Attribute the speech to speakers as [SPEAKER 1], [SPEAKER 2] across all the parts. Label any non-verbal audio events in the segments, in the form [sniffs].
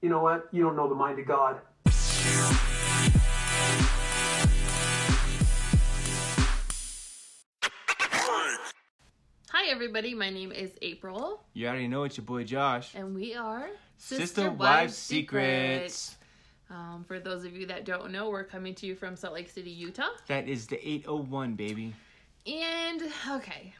[SPEAKER 1] you know what? You don't know the mind of God.
[SPEAKER 2] Hi, everybody. My name is April,
[SPEAKER 3] You already know it's your boy Josh.
[SPEAKER 2] and we are
[SPEAKER 3] Sister, Wives Secrets.
[SPEAKER 2] Um, for those of you that don't know, we're coming to you from Salt Lake City, Utah.
[SPEAKER 3] That is the 801, baby.
[SPEAKER 2] And okay,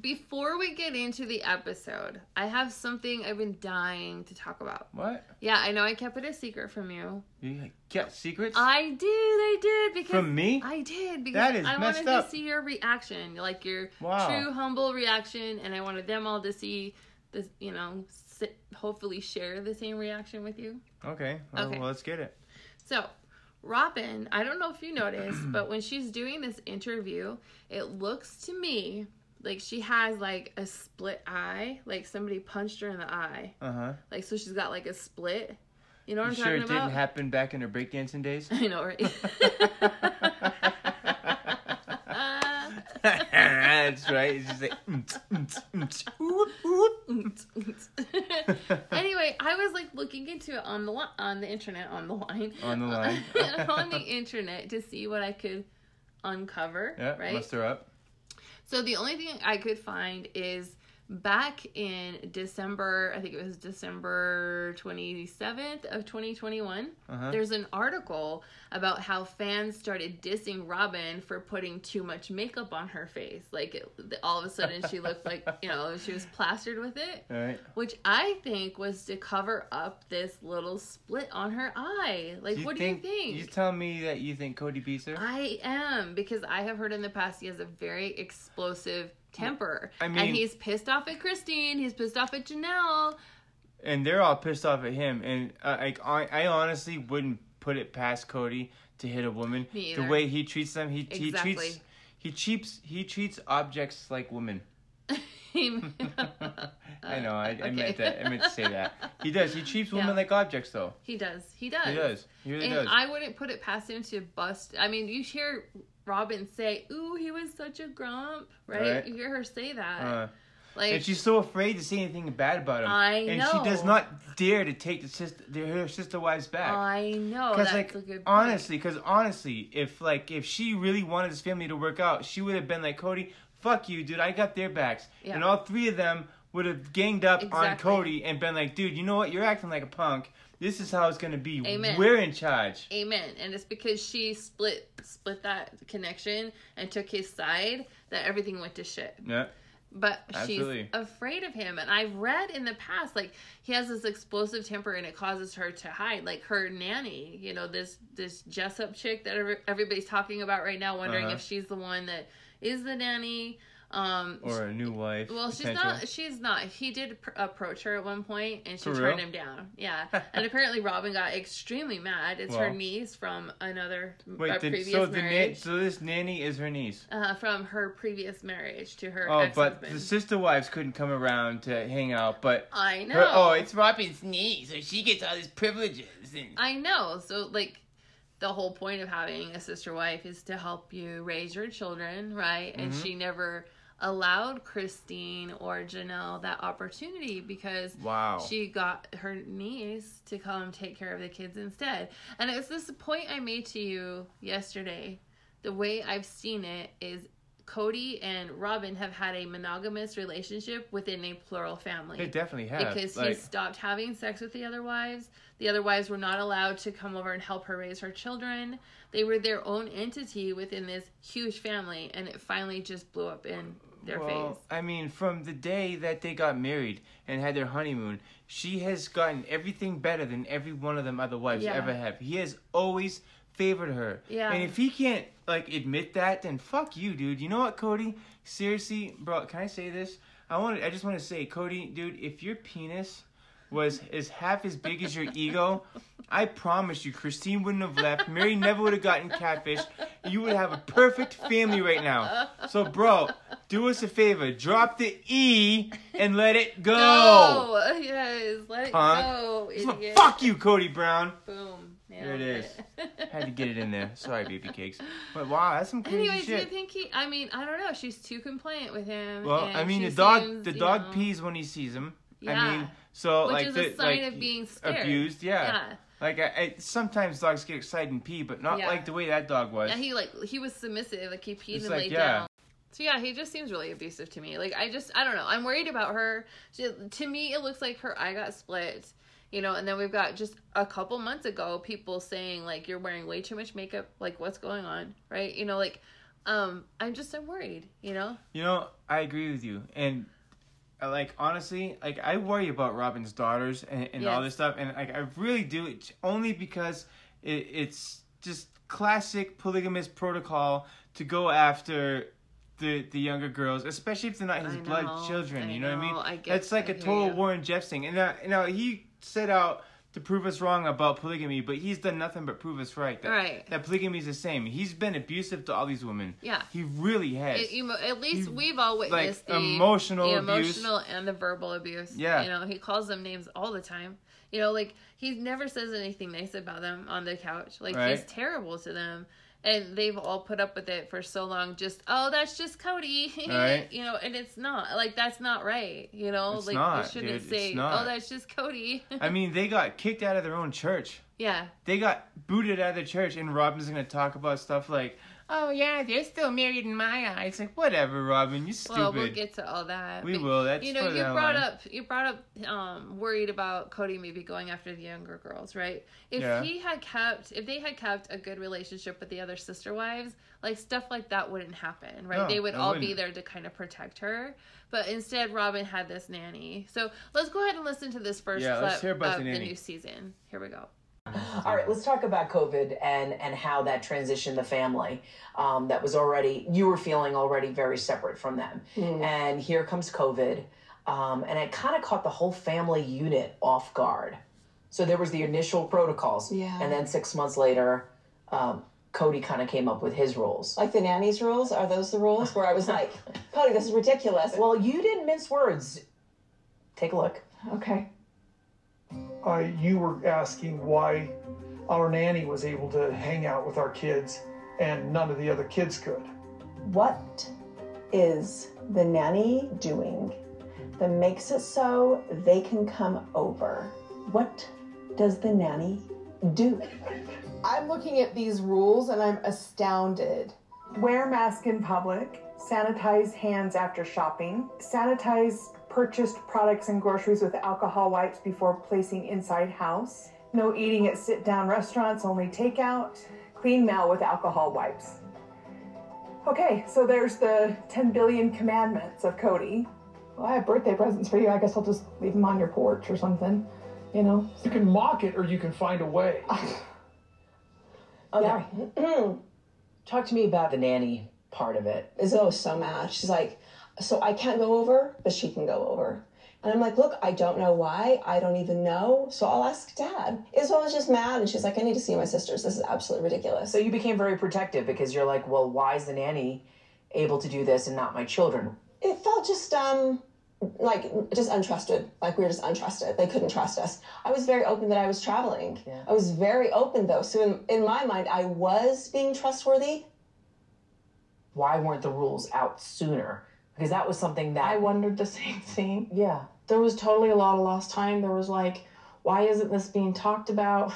[SPEAKER 2] before we get into the episode, I have something I've been dying to talk about.
[SPEAKER 3] What?
[SPEAKER 2] Yeah, I know I kept it a secret from you.
[SPEAKER 3] You kept secrets?
[SPEAKER 2] I did, I did because
[SPEAKER 3] From me?
[SPEAKER 2] I did because
[SPEAKER 3] That is
[SPEAKER 2] I
[SPEAKER 3] messed
[SPEAKER 2] wanted
[SPEAKER 3] up.
[SPEAKER 2] to see your reaction, like your
[SPEAKER 3] Wow.
[SPEAKER 2] true humble reaction, and I wanted them all to see this, you know, sit, hopefully share the same reaction with you.
[SPEAKER 3] Okay. Well,
[SPEAKER 2] Okay.
[SPEAKER 3] well, let's get it.
[SPEAKER 2] So, Robin, I don't know if you noticed, but when she's doing this interview, it looks to me like she has like a split eye, like somebody punched her in the eye.
[SPEAKER 3] Uh huh.
[SPEAKER 2] Like so she's got like a split. You know what
[SPEAKER 3] You
[SPEAKER 2] I'm
[SPEAKER 3] sure
[SPEAKER 2] talking
[SPEAKER 3] it
[SPEAKER 2] about?
[SPEAKER 3] didn't happen back in her breakdancing days? [laughs]
[SPEAKER 2] I know, right?
[SPEAKER 3] That's right. It's just like. "Mm, mm, mm, ooh, ooh." [laughs]
[SPEAKER 2] anyway, I was like looking into it on the li- on the internet on the line
[SPEAKER 3] On the [laughs] line.
[SPEAKER 2] on the internet to see what I could uncover.
[SPEAKER 3] Yeah,
[SPEAKER 2] right.
[SPEAKER 3] must her up.
[SPEAKER 2] So the only thing I could find is back in December, I think it was December 27th of 2021,
[SPEAKER 3] Uh-huh.
[SPEAKER 2] there's an article about how fans started dissing Robin for putting too much makeup on her face. Like it, all of a sudden she looked like, [laughs] you know, she was plastered with it,
[SPEAKER 3] All right.
[SPEAKER 2] which I think was to cover up this little split on her eye. Like what do you think?
[SPEAKER 3] You tell me that you think Cody beats her?
[SPEAKER 2] I am because I have heard in the past he has a very explosive temper.
[SPEAKER 3] I mean-
[SPEAKER 2] and he's pissed off at Christine. He's pissed off at Janelle.
[SPEAKER 3] and they're all pissed off at him. And uh, like, I, I honestly wouldn't put it past Cody to hit a woman. The way he treats them, he he treats he treats he treats objects like women. [laughs] [laughs] I know. I, I meant that. I meant to say that. He does. He treats women
[SPEAKER 2] Yeah.
[SPEAKER 3] like objects, though.
[SPEAKER 2] he does. He does.
[SPEAKER 3] He does. He really
[SPEAKER 2] and
[SPEAKER 3] does.
[SPEAKER 2] I wouldn't put it past him to bust. I mean, you hear Robin say, "Ooh, he was such a grump," right?
[SPEAKER 3] Right.
[SPEAKER 2] You hear her say that.
[SPEAKER 3] Uh,
[SPEAKER 2] like
[SPEAKER 3] and she's so afraid to say anything bad about him.
[SPEAKER 2] I
[SPEAKER 3] and she does not dare to take the sister, her sister wives back.
[SPEAKER 2] I know
[SPEAKER 3] Because like
[SPEAKER 2] a good point.
[SPEAKER 3] honestly, because honestly, if like if she really wanted this family to work out, she would have been like Cody, fuck you, dude. I got their backs,
[SPEAKER 2] Yeah.
[SPEAKER 3] and all three of them would have ganged up on Cody and been like, dude, you know what? You're acting like a punk. This is how it's gonna be.
[SPEAKER 2] Amen.
[SPEAKER 3] We're in charge.
[SPEAKER 2] Amen. And it's because she split split that connection and took his side that everything went to shit.
[SPEAKER 3] Yeah.
[SPEAKER 2] But
[SPEAKER 3] Absolutely.
[SPEAKER 2] she's afraid of him. And I've read in the past, like he has this explosive temper and it causes her to hide. Like her nanny, you know, this this Jessup chick that everybody's talking about right now, wondering
[SPEAKER 3] Uh-huh.
[SPEAKER 2] if she's the one that is the nanny. Um,
[SPEAKER 3] Or a new wife.
[SPEAKER 2] well, she's
[SPEAKER 3] potential.
[SPEAKER 2] not. She's not. He did pr- approach her at one point, and she
[SPEAKER 3] For
[SPEAKER 2] turned
[SPEAKER 3] real?
[SPEAKER 2] him down. Yeah, [laughs] and apparently Robin got extremely mad. It's her niece from another
[SPEAKER 3] Wait, did,
[SPEAKER 2] previous
[SPEAKER 3] so the na- so this nanny is her niece.
[SPEAKER 2] uh, from her previous marriage to her
[SPEAKER 3] Oh,
[SPEAKER 2] ex-husband.
[SPEAKER 3] but the sister wives couldn't come around to hang out. But
[SPEAKER 2] I know.
[SPEAKER 3] her, oh, it's Robin's niece, so she gets all these privileges. And,
[SPEAKER 2] I know. So like, the whole point of having a sister wife is to help you raise your children, right? And
[SPEAKER 3] Mhm.
[SPEAKER 2] she never allowed Christine or Janelle that opportunity because
[SPEAKER 3] wow.
[SPEAKER 2] she got her niece to come take care of the kids instead. And it's this point I made to you yesterday. The way I've seen it is Cody and Robin have had a monogamous relationship within a plural family.
[SPEAKER 3] they definitely have.
[SPEAKER 2] because he stopped having sex with the other wives. The other wives were not allowed to come over and help her raise her children. They were their own entity within this huge family, and it finally just blew up in their
[SPEAKER 3] well,
[SPEAKER 2] face.
[SPEAKER 3] I mean, from the day that they got married and had their honeymoon, she has gotten everything better than every one of them other wives
[SPEAKER 2] Yeah.
[SPEAKER 3] ever have. He has always favored her.
[SPEAKER 2] Yeah.
[SPEAKER 3] And if he can't like admit that, then fuck you, dude. You know what, Cody? Seriously, bro, can I say this? I want I just want to say, Cody, dude, if your penis was is half as big as your ego, I promise you, Christine wouldn't have left. Mary never would have gotten catfish. You would have a perfect family right now. So, bro, do us a favor. Drop the E and let it go.
[SPEAKER 2] No, yes, let it go, idiot.
[SPEAKER 3] fuck you, Cody Brown.
[SPEAKER 2] Boom.
[SPEAKER 3] There it
[SPEAKER 2] nailed.
[SPEAKER 3] Had to get it in there. Sorry, baby cakes. But wow, that's some crazy
[SPEAKER 2] Anyways, do you think he? I mean, I don't know. She's too compliant with him.
[SPEAKER 3] Well, I mean, the dog
[SPEAKER 2] seems,
[SPEAKER 3] the dog
[SPEAKER 2] know-
[SPEAKER 3] pees when he sees him.
[SPEAKER 2] Yeah.
[SPEAKER 3] I mean, so
[SPEAKER 2] Which
[SPEAKER 3] like
[SPEAKER 2] is
[SPEAKER 3] the,
[SPEAKER 2] a sign
[SPEAKER 3] like,
[SPEAKER 2] of being scared.
[SPEAKER 3] abused. Yeah.
[SPEAKER 2] Yeah.
[SPEAKER 3] Like I, I, sometimes dogs get excited and pee, but not
[SPEAKER 2] Yeah.
[SPEAKER 3] like the way that dog was.
[SPEAKER 2] Yeah, he like he was submissive, like he peed
[SPEAKER 3] It's
[SPEAKER 2] and
[SPEAKER 3] like,
[SPEAKER 2] laid
[SPEAKER 3] yeah.
[SPEAKER 2] down. So yeah, he just seems really abusive to me. Like I just I don't know. I'm worried about her. She, to me, it looks like her eye got split. You know, and then we've got just a couple months ago people saying like you're wearing way too much makeup. Like what's going on, right? You know, like um I'm just I'm worried. You know.
[SPEAKER 3] You know, I agree with you, and like honestly, like I worry about Robin's daughters and, and all this stuff, and like I really do, only because it, it's just classic polygamous protocol to go after the the younger girls, especially if they're not his blood children.
[SPEAKER 2] I
[SPEAKER 3] you know, what I mean?
[SPEAKER 2] know, I get-
[SPEAKER 3] It's like
[SPEAKER 2] I
[SPEAKER 3] a total
[SPEAKER 2] you.
[SPEAKER 3] Warren Jeffs thing, and now, know he set out. To prove us wrong about polygamy, but he's done nothing but prove us right. That,
[SPEAKER 2] Right.
[SPEAKER 3] That polygamy is the same. He's been abusive to all these women.
[SPEAKER 2] Yeah.
[SPEAKER 3] He really has.
[SPEAKER 2] It, at least
[SPEAKER 3] He-
[SPEAKER 2] we've all witnessed
[SPEAKER 3] like,
[SPEAKER 2] the
[SPEAKER 3] emotional
[SPEAKER 2] the
[SPEAKER 3] abuse.
[SPEAKER 2] emotional and the verbal abuse.
[SPEAKER 3] Yeah.
[SPEAKER 2] you know, he calls them names all the time. You know, like he never says anything nice about them on the couch. Like he's terrible to them, and they've all put up with it for so long. Just oh, that's just Cody. [laughs]
[SPEAKER 3] Right.
[SPEAKER 2] you know, and it's not like that's not right. You know,
[SPEAKER 3] It's
[SPEAKER 2] like
[SPEAKER 3] not,
[SPEAKER 2] you shouldn't
[SPEAKER 3] dude.
[SPEAKER 2] Say oh, that's just Cody. [laughs]
[SPEAKER 3] I mean, they got kicked out of their own church.
[SPEAKER 2] yeah,
[SPEAKER 3] They got booted out of the church, and Robin's gonna talk about stuff like, "Oh yeah, they're still married in my eyes." Like, whatever, Robin, you stupid.
[SPEAKER 2] well, we'll get to all that.
[SPEAKER 3] We
[SPEAKER 2] But,
[SPEAKER 3] will. That's
[SPEAKER 2] you know, you brought
[SPEAKER 3] line.
[SPEAKER 2] up you brought up um worried about Cody maybe going after the younger girls, right? If
[SPEAKER 3] Yeah.
[SPEAKER 2] he had kept if they had kept a good relationship with the other sister wives, like stuff like that wouldn't happen, right?
[SPEAKER 3] No,
[SPEAKER 2] they would all be
[SPEAKER 3] wouldn't.
[SPEAKER 2] there to kind of protect her. But instead Robin had this nanny. So let's go ahead and listen to this first
[SPEAKER 3] Yeah,
[SPEAKER 2] clip
[SPEAKER 3] let's hear about
[SPEAKER 2] of
[SPEAKER 3] the
[SPEAKER 2] the, new season. Here we go.
[SPEAKER 4] All right, let's talk about COVID and and how that transitioned the family. Um, that was already you were feeling already very separate from them, and here comes COVID, um, and it kind of caught the whole family unit off guard. So there was the initial protocols,
[SPEAKER 5] Yeah.
[SPEAKER 4] and then six months later, um, Cody kind of came up with his rules.
[SPEAKER 5] Like the nanny's rules? Are those the rules? Where I was like, [laughs] Cody, this is ridiculous.
[SPEAKER 4] Well, you didn't mince words. Take a look.
[SPEAKER 5] Okay.
[SPEAKER 1] Uh, you were asking why our nanny was able to hang out with our kids and none of the other kids could.
[SPEAKER 5] What is the nanny doing that makes it so they can come over? What does the nanny do?
[SPEAKER 6] I'm looking at these rules and I'm astounded.
[SPEAKER 7] Wear mask in public, sanitize hands after shopping, sanitize purchased products and groceries with alcohol wipes before placing inside house, no eating at sit down restaurants, only takeout, clean mail with alcohol wipes. Okay, so there's the 10 billion commandments of Cody. Well, I have birthday presents for you. I guess I'll just leave them on your porch or something, you know?
[SPEAKER 1] You can mock it or you can find a way. [laughs]
[SPEAKER 4] Okay. [clears throat] Talk to me about the nanny part of it.
[SPEAKER 5] Ysabel was so mad. She's like, so I can't go over, but she can go over. And I'm like, look, I don't know why. I don't even know. So I'll ask dad. Ysabel was just mad and she's like, I need to see my sisters. This is absolutely ridiculous.
[SPEAKER 4] So you became very protective because you're like, well, why is the nanny able to do this and not my children?
[SPEAKER 5] it felt just um like just untrusted like we were just untrusted they couldn't trust us i was very open that i was traveling
[SPEAKER 4] Yeah.
[SPEAKER 5] i was very open though so in, in my mind i was being trustworthy
[SPEAKER 4] Why weren't the rules out sooner? Because that was something that
[SPEAKER 8] I wondered the [laughs] same thing.
[SPEAKER 4] yeah.
[SPEAKER 8] There was totally a lot of lost time. There was like, why isn't this being talked about?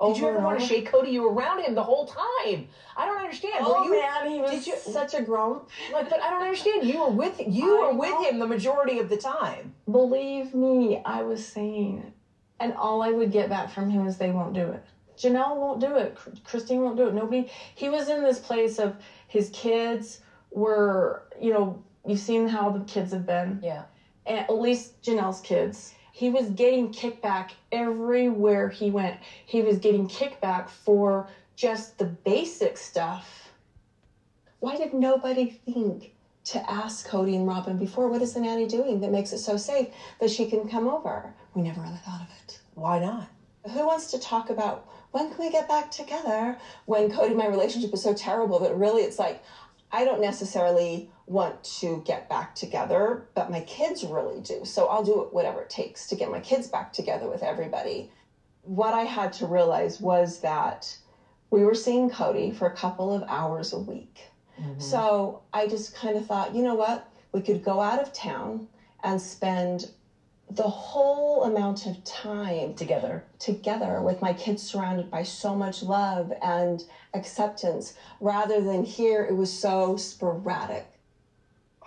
[SPEAKER 4] Did you ever want to shake Cody? You were around him the whole time. I don't understand.
[SPEAKER 8] Oh
[SPEAKER 4] you,
[SPEAKER 8] man, he was
[SPEAKER 4] you-
[SPEAKER 8] such a grump.
[SPEAKER 4] like, but I don't understand. You were with you
[SPEAKER 8] I
[SPEAKER 4] were with him the majority of the time.
[SPEAKER 8] Believe me, I was saying, and all I would get back from him is they won't do it. Janelle won't do it. Christine won't do it. Nobody. He was in this place of his kids were, you know, you've seen how the kids have been.
[SPEAKER 4] Yeah.
[SPEAKER 8] and at least Janelle's kids. He was getting kickback everywhere he went. He was getting kickback for just the basic stuff.
[SPEAKER 5] why did nobody think to ask cody and robin before what is the nanny doing that makes it so safe that she can come over we never really thought of it
[SPEAKER 4] Why not?
[SPEAKER 5] who wants to talk about when can we get back together when cody and my relationship is so terrible that really it's like i don't necessarily want to get back together but my kids really do. So i'll do whatever it takes to get my kids back together with everybody. What i had to realize was that we were seeing cody for a couple of hours a week. Mm-hmm. So i just kind of thought you know what? We could go out of town and spend the whole amount of time
[SPEAKER 4] Together.
[SPEAKER 5] together with my kids surrounded by so much love and acceptance rather than here it was so sporadic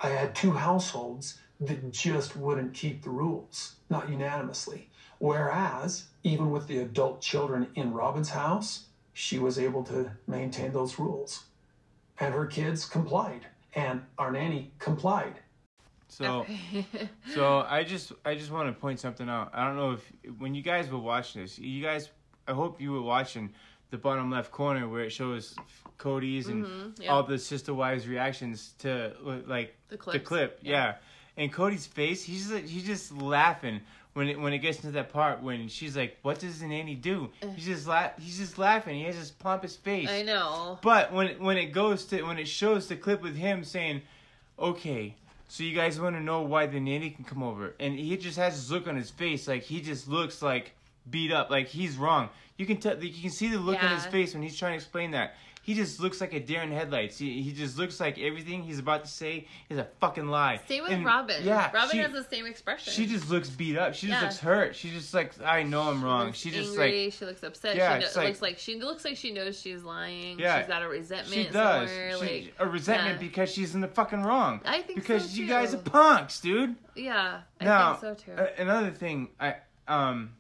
[SPEAKER 1] I had two households that just wouldn't keep the rules, not unanimously. Whereas, even with the adult children in Robin's house, she was able to maintain those rules. And her kids complied, and our nanny complied.
[SPEAKER 3] So, so I just I just want to point something out. I don't know if when you guys were watching this, you guys, I hope you were watching the bottom left corner where it shows Cody's and
[SPEAKER 2] Mhm, yeah.
[SPEAKER 3] all the sister wives' reactions to like
[SPEAKER 2] The
[SPEAKER 3] the clip.
[SPEAKER 2] yeah.
[SPEAKER 3] Yeah. and Cody's face, he's like, he's just laughing when it when it gets to that part when she's like, "What does the nanny do?" He's just la- he's just laughing. He has this pompous face.
[SPEAKER 2] I know.
[SPEAKER 3] But when when it goes to when it shows the clip with him saying, "Okay, so you guys want to know why the nanny can come over?" and he just has this look on his face, like he just looks like beat up, like he's wrong. You can tell, you can see the look on his face when he's trying to explain that. He just looks like a deer in headlights. He, he just looks like everything he's about to say is a fucking lie.
[SPEAKER 2] Same with
[SPEAKER 3] And,
[SPEAKER 2] Robin.
[SPEAKER 3] Yeah,
[SPEAKER 2] Robin
[SPEAKER 3] she,
[SPEAKER 2] has the same expression.
[SPEAKER 3] she just looks beat up. She just
[SPEAKER 2] Yeah.
[SPEAKER 3] looks hurt. She just like I know I'm wrong.
[SPEAKER 2] looks
[SPEAKER 3] She just
[SPEAKER 2] angry,
[SPEAKER 3] like
[SPEAKER 2] she looks upset.
[SPEAKER 3] Yeah,
[SPEAKER 2] she
[SPEAKER 3] like-
[SPEAKER 2] looks like she looks like she knows she's lying.
[SPEAKER 3] Yeah,
[SPEAKER 2] she's got a resentment
[SPEAKER 3] She does. She,
[SPEAKER 2] like
[SPEAKER 3] a resentment
[SPEAKER 2] yeah.
[SPEAKER 3] because she's in the fucking wrong.
[SPEAKER 2] I think
[SPEAKER 3] because
[SPEAKER 2] so,
[SPEAKER 3] you guys are punks, dude.
[SPEAKER 2] yeah, I
[SPEAKER 3] now,
[SPEAKER 2] think so too.
[SPEAKER 3] a- another thing I um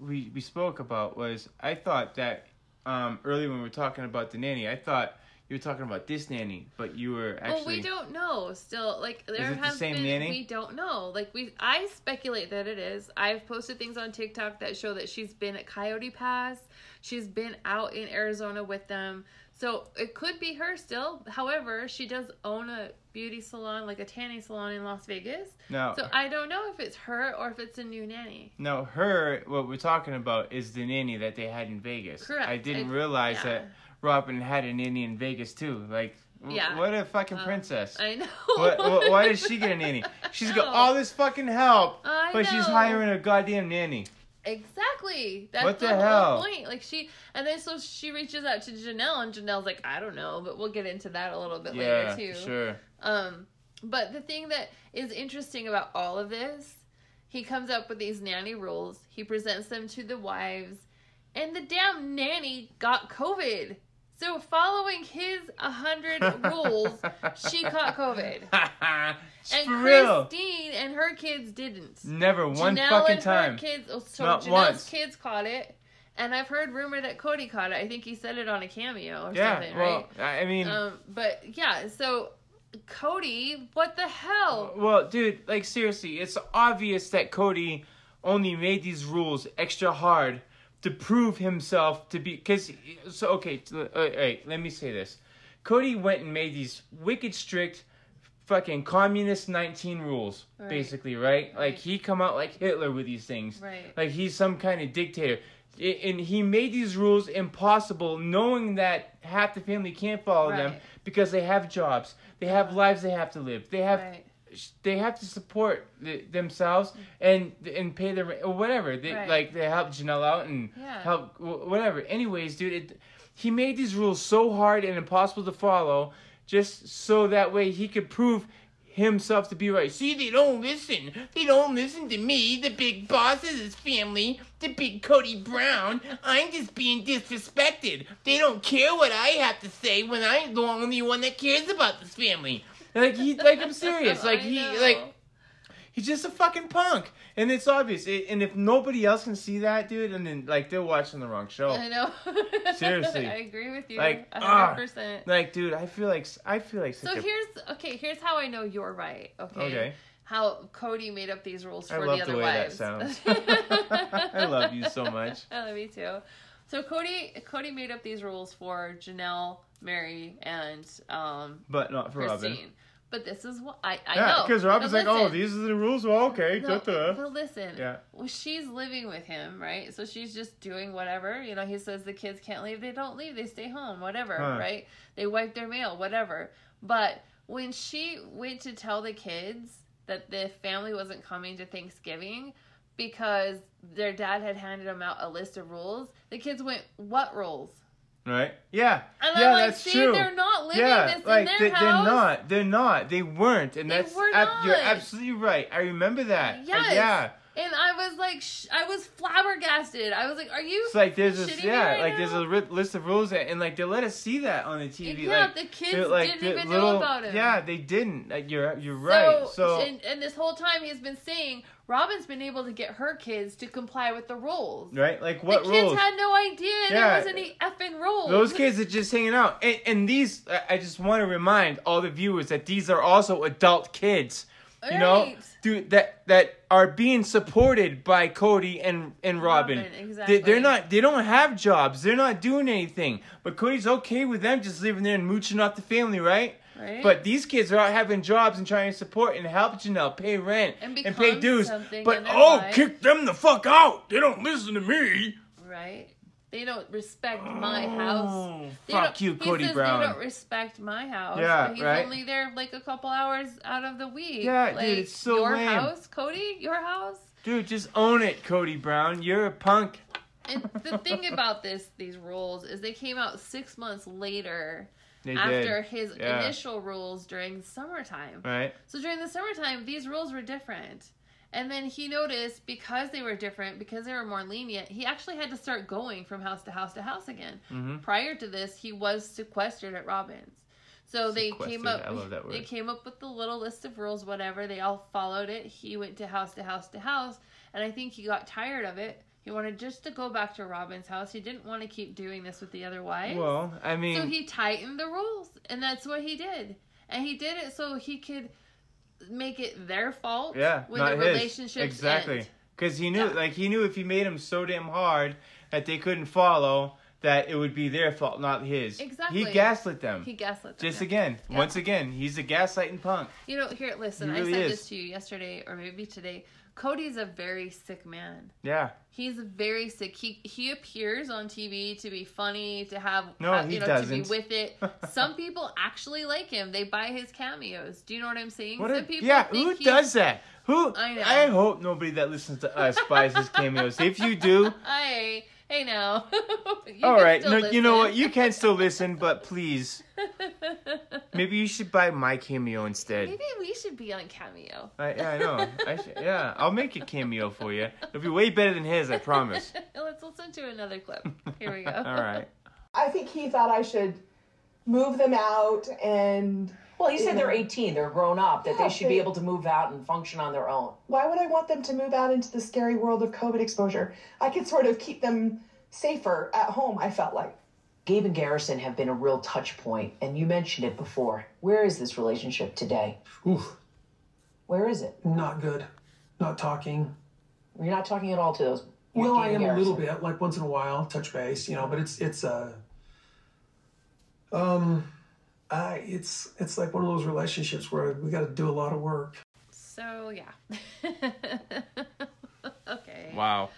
[SPEAKER 3] we we spoke about was I thought that um earlier when we were talking about the nanny, I thought you were talking about this nanny, but you were actually
[SPEAKER 2] well, we don't know still. Like there
[SPEAKER 3] it the same
[SPEAKER 2] been,
[SPEAKER 3] nanny?
[SPEAKER 2] we don't know. Like we, I speculate that it is. I've posted things on TikTok that show that she's been at Coyote Pass. She's been out in Arizona with them. So it could be her still. However, she does own a beauty salon, like a tanning salon in Las Vegas.
[SPEAKER 3] No.
[SPEAKER 2] So uh, I don't know if it's her or if it's a new nanny.
[SPEAKER 3] No, her. What we're talking about is the nanny that they had in Vegas.
[SPEAKER 2] Correct.
[SPEAKER 3] I didn't
[SPEAKER 2] I-
[SPEAKER 3] realize
[SPEAKER 2] yeah.
[SPEAKER 3] that Robin had a nanny in Vegas too. Like, w-
[SPEAKER 2] Yeah.
[SPEAKER 3] what a fucking princess.
[SPEAKER 2] I know.
[SPEAKER 3] what, what, why does she get a nanny? [laughs] She's got all this fucking help,
[SPEAKER 2] I
[SPEAKER 3] but she's hiring a goddamn nanny.
[SPEAKER 2] Exactly. That's
[SPEAKER 3] What
[SPEAKER 2] the,
[SPEAKER 3] the
[SPEAKER 2] whole
[SPEAKER 3] hell?
[SPEAKER 2] point. Like she, and then so she reaches out to Janelle, and Janelle's like, I don't know, but we'll get into that a little bit
[SPEAKER 3] Yeah,
[SPEAKER 2] later too.
[SPEAKER 3] sure.
[SPEAKER 2] Um, but the thing that is interesting about all of this, he comes up with these nanny rules. He presents them to the wives, and the damn nanny got COVID. So following his a hundred rules, she caught COVID, [laughs] and
[SPEAKER 3] For real.
[SPEAKER 2] Christine and her kids didn't.
[SPEAKER 3] Never one
[SPEAKER 2] Janelle
[SPEAKER 3] fucking
[SPEAKER 2] and
[SPEAKER 3] time.
[SPEAKER 2] Her kids, oh, so
[SPEAKER 3] Not
[SPEAKER 2] Janelle's
[SPEAKER 3] once.
[SPEAKER 2] kids caught it, and I've heard rumor that Cody caught it. I think he said it on a cameo or
[SPEAKER 3] Yeah,
[SPEAKER 2] something,
[SPEAKER 3] well,
[SPEAKER 2] right?
[SPEAKER 3] I I mean,
[SPEAKER 2] Um, but yeah, so Cody, what the hell?
[SPEAKER 3] well, dude, like seriously, it's obvious that Cody only made these rules extra hard to prove himself to be. Cause so okay, t- uh, wait, let me say this: Cody went and made these wicked strict. Fucking communist nineteen rules,
[SPEAKER 2] Right.
[SPEAKER 3] basically, right? Like he come out like Hitler with these things.
[SPEAKER 2] Right.
[SPEAKER 3] like he's some kind of dictator and he made these rules impossible knowing that half the family can't follow them because they have jobs they have lives they have to live they have
[SPEAKER 2] Right.
[SPEAKER 3] They have to support mm. th- themselves and and pay their rent or whatever they
[SPEAKER 2] Right.
[SPEAKER 3] like they help Janelle out and
[SPEAKER 2] Yeah.
[SPEAKER 3] help whatever anyways dude it, he made these rules so hard and impossible to follow just so that way he could prove himself to be right. See, they don't listen. They don't listen to me, the big boss of this family, the big Cody Brown. I'm just being disrespected. They don't care what I have to say when I'm the only one that cares about this family. Like he, like I'm serious. [laughs] Like he, like he's just a fucking punk, and it's obvious. It, and if nobody else can see that, dude, and then like they're watching the wrong show.
[SPEAKER 2] I know. [laughs]
[SPEAKER 3] Seriously.
[SPEAKER 2] I agree with you.
[SPEAKER 3] Like,
[SPEAKER 2] a
[SPEAKER 3] ah,
[SPEAKER 2] hundred percent.
[SPEAKER 3] Like, dude, I feel like I feel like such
[SPEAKER 2] So
[SPEAKER 3] a
[SPEAKER 2] here's okay. Here's how I know you're right. Okay.
[SPEAKER 3] Okay.
[SPEAKER 2] How Cody made up these rules for
[SPEAKER 3] I
[SPEAKER 2] for
[SPEAKER 3] love
[SPEAKER 2] the
[SPEAKER 3] the
[SPEAKER 2] other
[SPEAKER 3] way that
[SPEAKER 2] wives.
[SPEAKER 3] sounds. [laughs] I love you so much.
[SPEAKER 2] I love you too. So Cody, Cody made up these rules for Janelle, Mary, and um,
[SPEAKER 3] but not for
[SPEAKER 2] Christine.
[SPEAKER 3] Robin.
[SPEAKER 2] But this is what I, I
[SPEAKER 3] Yeah,
[SPEAKER 2] know
[SPEAKER 3] because Robin's
[SPEAKER 2] But
[SPEAKER 3] like, oh, these are the rules. Well, okay,
[SPEAKER 2] No,
[SPEAKER 3] da-da.
[SPEAKER 2] but listen,
[SPEAKER 3] Yeah.
[SPEAKER 2] well, she's living with him, right? So she's just doing whatever. You know, he says the kids can't leave. They don't leave. They stay home, whatever,
[SPEAKER 3] Huh.
[SPEAKER 2] right? They wipe their mail, whatever. But when she went to tell the kids that the family wasn't coming to Thanksgiving because their dad had handed them out a list of rules, the kids went, "What rules?"
[SPEAKER 3] Right? Yeah.
[SPEAKER 2] And
[SPEAKER 3] yeah,
[SPEAKER 2] I'm like,
[SPEAKER 3] that's
[SPEAKER 2] see,
[SPEAKER 3] true.
[SPEAKER 2] they're not living
[SPEAKER 3] yeah,
[SPEAKER 2] this
[SPEAKER 3] like
[SPEAKER 2] in their
[SPEAKER 3] they,
[SPEAKER 2] house.
[SPEAKER 3] they're not. They're not. They weren't, and
[SPEAKER 2] They
[SPEAKER 3] that's
[SPEAKER 2] were
[SPEAKER 3] ab- you're absolutely right. I remember that.
[SPEAKER 2] Yes.
[SPEAKER 3] yeah.
[SPEAKER 2] And I was like, sh- I was flabbergasted. I was like, "Are you?"
[SPEAKER 3] It's like there's this, yeah,
[SPEAKER 2] right
[SPEAKER 3] like there's a ri- list of rules, that, and like they let us see that on the TV.
[SPEAKER 2] Yeah,
[SPEAKER 3] like,
[SPEAKER 2] the kids
[SPEAKER 3] like,
[SPEAKER 2] didn't even know
[SPEAKER 3] little-
[SPEAKER 2] about him.
[SPEAKER 3] Yeah, they didn't. Like, you're you're right. So,
[SPEAKER 2] and, and this whole time he's been saying Robin's been able to get her kids to comply with the rules.
[SPEAKER 3] right, like what
[SPEAKER 2] the kids
[SPEAKER 3] rules?
[SPEAKER 2] had no idea there was any effing rules.
[SPEAKER 3] Those kids are just hanging out, and, and these. I just want to remind all the viewers that these are also adult kids. You know, dude, that that are being supported by Cody and and Robin.
[SPEAKER 2] Robin,
[SPEAKER 3] They,
[SPEAKER 2] exactly.
[SPEAKER 3] they're not. They don't have jobs. They're not doing anything. But Cody's okay with them just living there and mooching off the family, right?
[SPEAKER 2] Right.
[SPEAKER 3] But these kids are out having jobs and trying to support and help Janelle pay rent
[SPEAKER 2] And
[SPEAKER 3] and, pay dues. But oh,
[SPEAKER 2] life.
[SPEAKER 3] kick them the fuck out! They don't listen to me.
[SPEAKER 2] right? They don't respect my house.
[SPEAKER 3] Oh,
[SPEAKER 2] They
[SPEAKER 3] fuck you,
[SPEAKER 2] he
[SPEAKER 3] Cody
[SPEAKER 2] says
[SPEAKER 3] Brown.
[SPEAKER 2] They don't respect my house.
[SPEAKER 3] Yeah,
[SPEAKER 2] but he's
[SPEAKER 3] right.
[SPEAKER 2] only there like a couple hours out of the week.
[SPEAKER 3] Yeah, dude, it's so
[SPEAKER 2] your
[SPEAKER 3] lame.
[SPEAKER 2] house, Cody, your house.
[SPEAKER 3] Dude, just own it, Cody Brown. You're a punk.
[SPEAKER 2] And the thing about this, these rules, is they came out six months later
[SPEAKER 3] They
[SPEAKER 2] after
[SPEAKER 3] did.
[SPEAKER 2] his
[SPEAKER 3] Yeah.
[SPEAKER 2] initial rules during summertime.
[SPEAKER 3] Right.
[SPEAKER 2] So during the summertime, these rules were different. And then he noticed because they were different, because they were more lenient, he actually had to start going from house to house to house again.
[SPEAKER 3] Mhm.
[SPEAKER 2] Prior to this, he was sequestered at Robbins. So they came up
[SPEAKER 3] I love that
[SPEAKER 2] they came up with the little list of rules, whatever. They all followed it. He went to house to house to house, and I think he got tired of it. He wanted just to go back to Robin's house. He didn't want to keep doing this with the other wives.
[SPEAKER 3] Well, I mean,
[SPEAKER 2] So he tightened the rules, and that's what he did. And he did it so he could make it their fault
[SPEAKER 3] yeah,
[SPEAKER 2] when
[SPEAKER 3] not
[SPEAKER 2] the
[SPEAKER 3] his.
[SPEAKER 2] relationships
[SPEAKER 3] exactly. Because he knew,
[SPEAKER 2] Yeah.
[SPEAKER 3] like, he knew if he made them so damn hard that they couldn't follow, that it would be their fault, not his.
[SPEAKER 2] Exactly.
[SPEAKER 3] He gaslit them.
[SPEAKER 2] He gaslit them.
[SPEAKER 3] Just
[SPEAKER 2] yeah.
[SPEAKER 3] again,
[SPEAKER 2] Yeah.
[SPEAKER 3] once again, he's a gaslighting punk.
[SPEAKER 2] You know, here, listen.
[SPEAKER 3] He
[SPEAKER 2] I said
[SPEAKER 3] is.
[SPEAKER 2] this to you yesterday, or maybe today. Cody's a very sick man.
[SPEAKER 3] Yeah.
[SPEAKER 2] He's very sick. He he appears on TV to be funny, to have
[SPEAKER 3] No,
[SPEAKER 2] have-
[SPEAKER 3] he
[SPEAKER 2] you know
[SPEAKER 3] doesn't.
[SPEAKER 2] to be with it. [laughs] Some people actually like him. They buy his cameos. Do you know what I'm saying?
[SPEAKER 3] What
[SPEAKER 2] Some
[SPEAKER 3] a,
[SPEAKER 2] people
[SPEAKER 3] yeah, who does that? Who?
[SPEAKER 2] I know.
[SPEAKER 3] I hope nobody that listens to us buys his cameos. If you do, [laughs]
[SPEAKER 2] Hey, hey now. [laughs]
[SPEAKER 3] All right,
[SPEAKER 2] all can
[SPEAKER 3] No, you know what? You can still listen, but please, [laughs] maybe you should buy my cameo instead.
[SPEAKER 2] Maybe we should be on Cameo.
[SPEAKER 3] I, yeah, I know. I should, yeah, I'll make a cameo for you. It'll be way better than his, I promise. [laughs]
[SPEAKER 2] Let's listen to another clip. Here we go.
[SPEAKER 3] All right.
[SPEAKER 7] I think he thought I should move them out and
[SPEAKER 4] Well, you said they're 18, they're grown up, that
[SPEAKER 7] Yeah,
[SPEAKER 4] they should be able to move out and function on their own.
[SPEAKER 7] why would I want them to move out into the scary world of COVID exposure? I could sort of keep them safer at home, I felt like.
[SPEAKER 4] Gabe and Garrison have been a real touch point, and you mentioned it before. Where is this relationship today?
[SPEAKER 1] Oof,
[SPEAKER 4] Where is it?
[SPEAKER 1] not good. Not talking.
[SPEAKER 4] You're not talking at all to those.
[SPEAKER 1] Well, I am
[SPEAKER 4] and
[SPEAKER 1] a little bit, like once in a while, touch base, you know, but it's it's uh um I it's it's like one of those relationships where we got to do a lot of work.
[SPEAKER 2] So yeah. [laughs] okay.
[SPEAKER 3] Wow.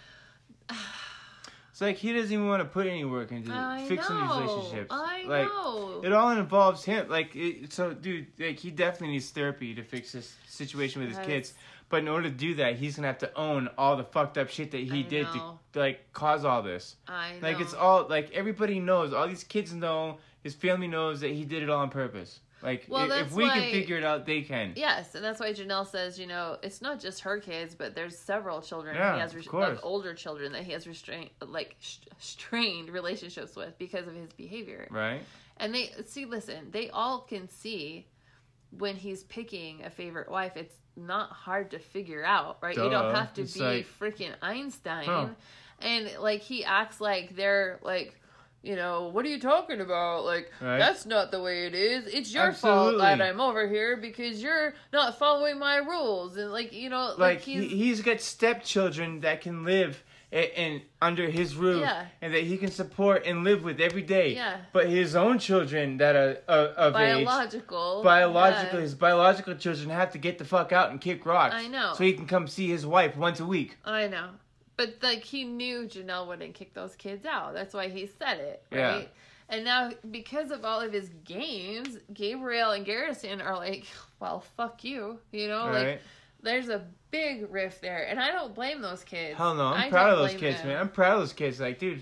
[SPEAKER 3] It's like he doesn't even want to put any work into
[SPEAKER 2] I
[SPEAKER 3] fixing
[SPEAKER 2] know.
[SPEAKER 3] these relationships.
[SPEAKER 2] I
[SPEAKER 3] like,
[SPEAKER 2] know.
[SPEAKER 3] It all involves him. Like, it, so, dude, like he definitely needs therapy to fix this situation with his
[SPEAKER 2] Yes.
[SPEAKER 3] kids. But in order to do that, he's gonna have to own all the fucked up shit that he
[SPEAKER 2] I
[SPEAKER 3] did
[SPEAKER 2] know.
[SPEAKER 3] to like cause all this.
[SPEAKER 2] I know.
[SPEAKER 3] Like, it's all like everybody knows. All these kids know. His family knows that he did it all on purpose. Like,
[SPEAKER 2] Well,
[SPEAKER 3] if we
[SPEAKER 2] why-
[SPEAKER 3] can figure it out, they can.
[SPEAKER 2] Yes, and that's why Janelle says, you know, it's not just her kids, but there's several children
[SPEAKER 3] Yeah,
[SPEAKER 2] he has, res- like older children that he has restrained, like st- strained relationships with because of his behavior.
[SPEAKER 3] Right.
[SPEAKER 2] And they see, listen, they all can see when he's picking a favorite wife. It's not hard to figure out, right? you don't have to
[SPEAKER 3] It's
[SPEAKER 2] be
[SPEAKER 3] like-
[SPEAKER 2] freaking Einstein.
[SPEAKER 3] Huh.
[SPEAKER 2] And like he acts like they're like. You know, what are you talking about? Like,
[SPEAKER 3] Right.
[SPEAKER 2] that's not the way it is. It's your fault that I'm over here because you're not following my rules. And, like, you know, like,
[SPEAKER 3] like
[SPEAKER 2] he's.
[SPEAKER 3] he, he's got stepchildren that can live in, in under his roof
[SPEAKER 2] Yeah.
[SPEAKER 3] and that he can support and live with every day.
[SPEAKER 2] Yeah.
[SPEAKER 3] But his own children that are uh, of age,
[SPEAKER 2] biological.
[SPEAKER 3] biological,
[SPEAKER 2] yeah.
[SPEAKER 3] his biological children have to get the fuck out and kick rocks.
[SPEAKER 2] I know.
[SPEAKER 3] So he can come see his wife once a week.
[SPEAKER 2] I know. But like he knew Janelle wouldn't kick those kids out. That's why he said it,
[SPEAKER 3] Yeah.
[SPEAKER 2] right? And now because of all of his games, Gabriel and Garrison are like, well, fuck you, you know, like there's a big rift there, and I don't blame those kids.
[SPEAKER 3] Hell no, I'm
[SPEAKER 2] I
[SPEAKER 3] proud of those kids,
[SPEAKER 2] them.
[SPEAKER 3] man. I'm proud of those kids. Like, dude,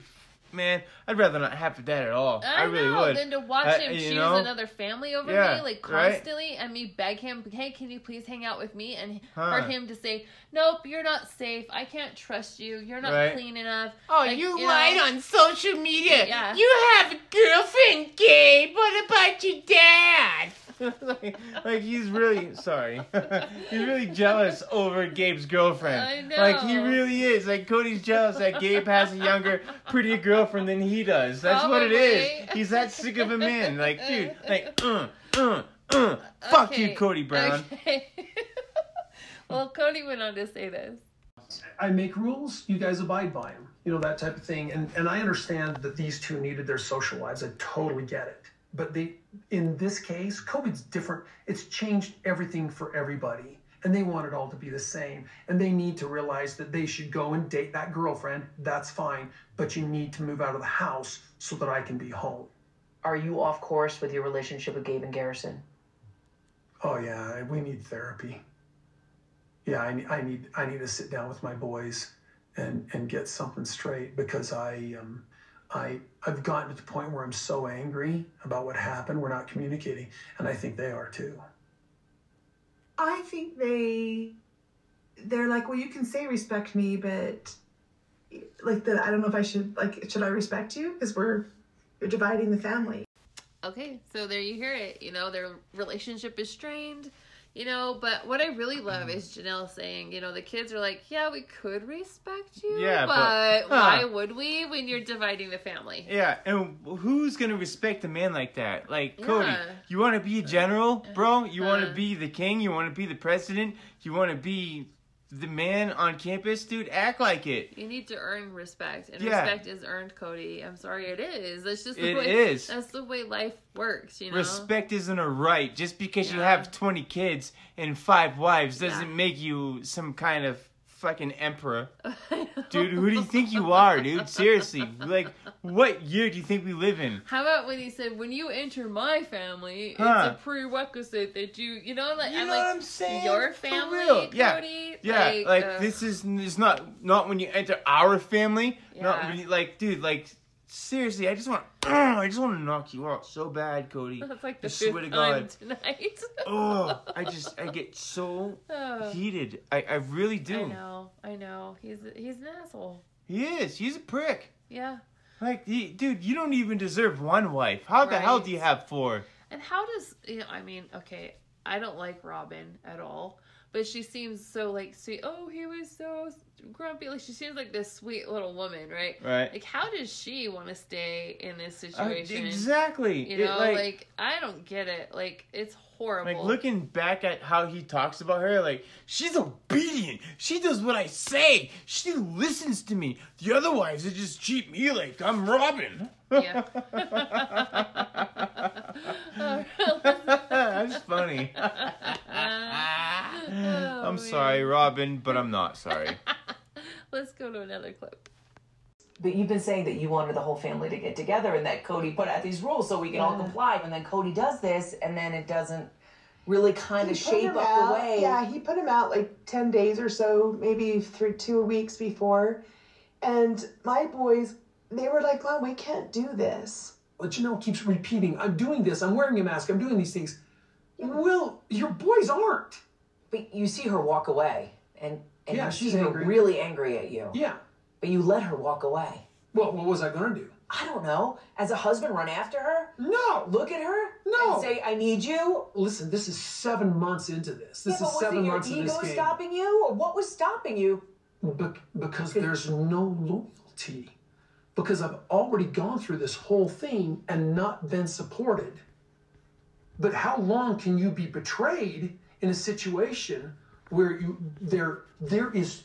[SPEAKER 3] man, I'd rather not have that at all. I,
[SPEAKER 2] I,
[SPEAKER 3] really
[SPEAKER 2] know,
[SPEAKER 3] would.
[SPEAKER 2] Than to watch
[SPEAKER 3] Uh,
[SPEAKER 2] him
[SPEAKER 3] you
[SPEAKER 2] choose
[SPEAKER 3] know?
[SPEAKER 2] another family over
[SPEAKER 3] Yeah,
[SPEAKER 2] me, like
[SPEAKER 3] right.
[SPEAKER 2] constantly, and me beg him, "Hey, can you please hang out with me?" And
[SPEAKER 3] Huh.
[SPEAKER 2] for him to say, "Nope, you're not safe. I can't trust you. You're not
[SPEAKER 3] Right.
[SPEAKER 2] clean enough."
[SPEAKER 3] Oh,
[SPEAKER 2] Like,
[SPEAKER 3] you,
[SPEAKER 2] know,
[SPEAKER 3] lied on social media.
[SPEAKER 2] Yeah.
[SPEAKER 3] You have a girlfriend, Gabe. What about your dad? [laughs] like, like he's really sorry. [laughs] he's really jealous over Gabe's girlfriend.
[SPEAKER 2] I know.
[SPEAKER 3] Like he really is. Like Cody's jealous that Gabe has a younger, prettier girlfriend than he does. That's what it is. He's that sick of a man. Like, dude, [laughs] like, uh, uh, uh. Fuck you, Cody Brown.
[SPEAKER 2] okay. [laughs] well, Cody went on to say this.
[SPEAKER 1] I make rules, you guys abide by them. You know, that type of thing. And and I understand that these two needed their social lives. I totally get it. But they in this case, COVID's different. It's changed everything for everybody. And they want it all to be the same. And they need to realize that they should go and date that girlfriend. That's fine. But you need to move out of the house so that I can be home.
[SPEAKER 4] Are you off course with your relationship with Gabe and Garrison?
[SPEAKER 1] Oh yeah, we need therapy. Yeah, I, I need I need to sit down with my boys and and get something straight because I um I I've gotten to the point where I'm so angry about what happened. We're not communicating, and I think they are too.
[SPEAKER 7] I think they they're like, well, you can say respect me, but like that, I don't know if I should like, should I respect you? Because we're you're dividing the family.
[SPEAKER 2] Okay, so there you hear it. You know, their relationship is strained. You know, but what I really love is Janelle saying, you know, the kids are like, yeah, we could respect you,
[SPEAKER 3] Yeah,
[SPEAKER 2] but,
[SPEAKER 3] but-
[SPEAKER 2] why would we when you're dividing the family?
[SPEAKER 3] Yeah, and who's gonna respect a man like that? Like Cody,
[SPEAKER 2] Yeah.
[SPEAKER 3] you want to be a general, bro? You want
[SPEAKER 2] Uh.
[SPEAKER 3] to be the king? You want to be the president? You want to be the man on campus, dude? Act like it.
[SPEAKER 2] You need to earn respect, and
[SPEAKER 3] Yeah.
[SPEAKER 2] respect is earned, Cody. I'm sorry, it is. That's just the
[SPEAKER 3] It
[SPEAKER 2] way.
[SPEAKER 3] is.
[SPEAKER 2] That's the way life works, you know.
[SPEAKER 3] Respect isn't a right. Just because you have twenty kids and five wives doesn't
[SPEAKER 2] Yeah.
[SPEAKER 3] make you some kind of fucking emperor, [laughs] dude. Who do you think you are, dude? Seriously, like, what year do you think we live in?
[SPEAKER 2] How about when he said, "When you enter my family,
[SPEAKER 3] Huh.
[SPEAKER 2] it's a prerequisite that you, you know, like
[SPEAKER 3] You
[SPEAKER 2] I'm
[SPEAKER 3] know
[SPEAKER 2] like
[SPEAKER 3] what I'm saying?
[SPEAKER 2] your family,
[SPEAKER 3] real. Yeah.
[SPEAKER 2] Cody.
[SPEAKER 3] Yeah, like,
[SPEAKER 2] uh,
[SPEAKER 3] this is it's not not when you enter our family. Not when you, like, dude, like seriously, I just want I just want to knock you out so bad, Cody.
[SPEAKER 2] That's like the
[SPEAKER 3] I
[SPEAKER 2] fifth
[SPEAKER 3] swear to
[SPEAKER 2] time
[SPEAKER 3] God.
[SPEAKER 2] tonight. [laughs]
[SPEAKER 3] Oh, I just I get so
[SPEAKER 2] Oh,
[SPEAKER 3] heated. I I really do.
[SPEAKER 2] I know, I know. He's he's an asshole.
[SPEAKER 3] He is. He's a prick.
[SPEAKER 2] Yeah.
[SPEAKER 3] Like, he, dude, you don't even deserve one wife. How the hell do you have four?
[SPEAKER 2] And how does you know? I mean, okay, I don't like Robin at all, but she seems so like sweet. Oh, he was so grumpy. Like she seems like this sweet little woman, right?
[SPEAKER 3] Right.
[SPEAKER 2] Like, how does she want to stay in this
[SPEAKER 3] Uh,
[SPEAKER 2] situation?
[SPEAKER 3] exactly.
[SPEAKER 2] You
[SPEAKER 3] It,
[SPEAKER 2] know,
[SPEAKER 3] like,
[SPEAKER 2] like, I don't get it. Like it's horrible.
[SPEAKER 3] Like looking back at how he talks about her, like she's obedient. She does what I say. She listens to me. The other wives they just treat me like I'm Robin.
[SPEAKER 2] Yeah. [laughs]
[SPEAKER 3] That's funny.
[SPEAKER 2] Oh,
[SPEAKER 3] I'm sorry, Robin, but I'm not sorry. [laughs]
[SPEAKER 2] Let's go to another clip.
[SPEAKER 4] But you've been saying that you wanted the whole family to get together and that Cody put out these rules so we can all comply. And then Cody does this, and then it doesn't really kind of
[SPEAKER 7] He put
[SPEAKER 4] shape up
[SPEAKER 7] out-
[SPEAKER 4] the way.
[SPEAKER 7] Yeah, he put him out like 10 days or so, maybe three, two weeks before. And my boys, they were like, Mom, we can't do this.
[SPEAKER 1] But Janelle keeps repeating, I'm doing this, I'm wearing a mask, I'm doing these things. Well, your boys aren't.
[SPEAKER 4] But you see her walk away, and, and
[SPEAKER 1] Yeah, she's angry.
[SPEAKER 4] really angry at you.
[SPEAKER 1] Yeah.
[SPEAKER 4] But you let her walk away.
[SPEAKER 1] Well, what was I gonna do?
[SPEAKER 4] I don't know. As a husband, run after her?
[SPEAKER 1] No.
[SPEAKER 4] Look at her?
[SPEAKER 1] No.
[SPEAKER 4] And say, I need you?
[SPEAKER 1] Listen, this is seven months into this. This
[SPEAKER 4] yeah, but
[SPEAKER 1] is
[SPEAKER 4] was
[SPEAKER 1] seven
[SPEAKER 4] it your
[SPEAKER 1] months in
[SPEAKER 4] ego
[SPEAKER 1] this game.
[SPEAKER 4] stopping you? Or what was stopping you?
[SPEAKER 1] Bec- because there's no loyalty. Because I've already gone through this whole thing and not been supported. But how long can you be betrayed in a situation where you there there is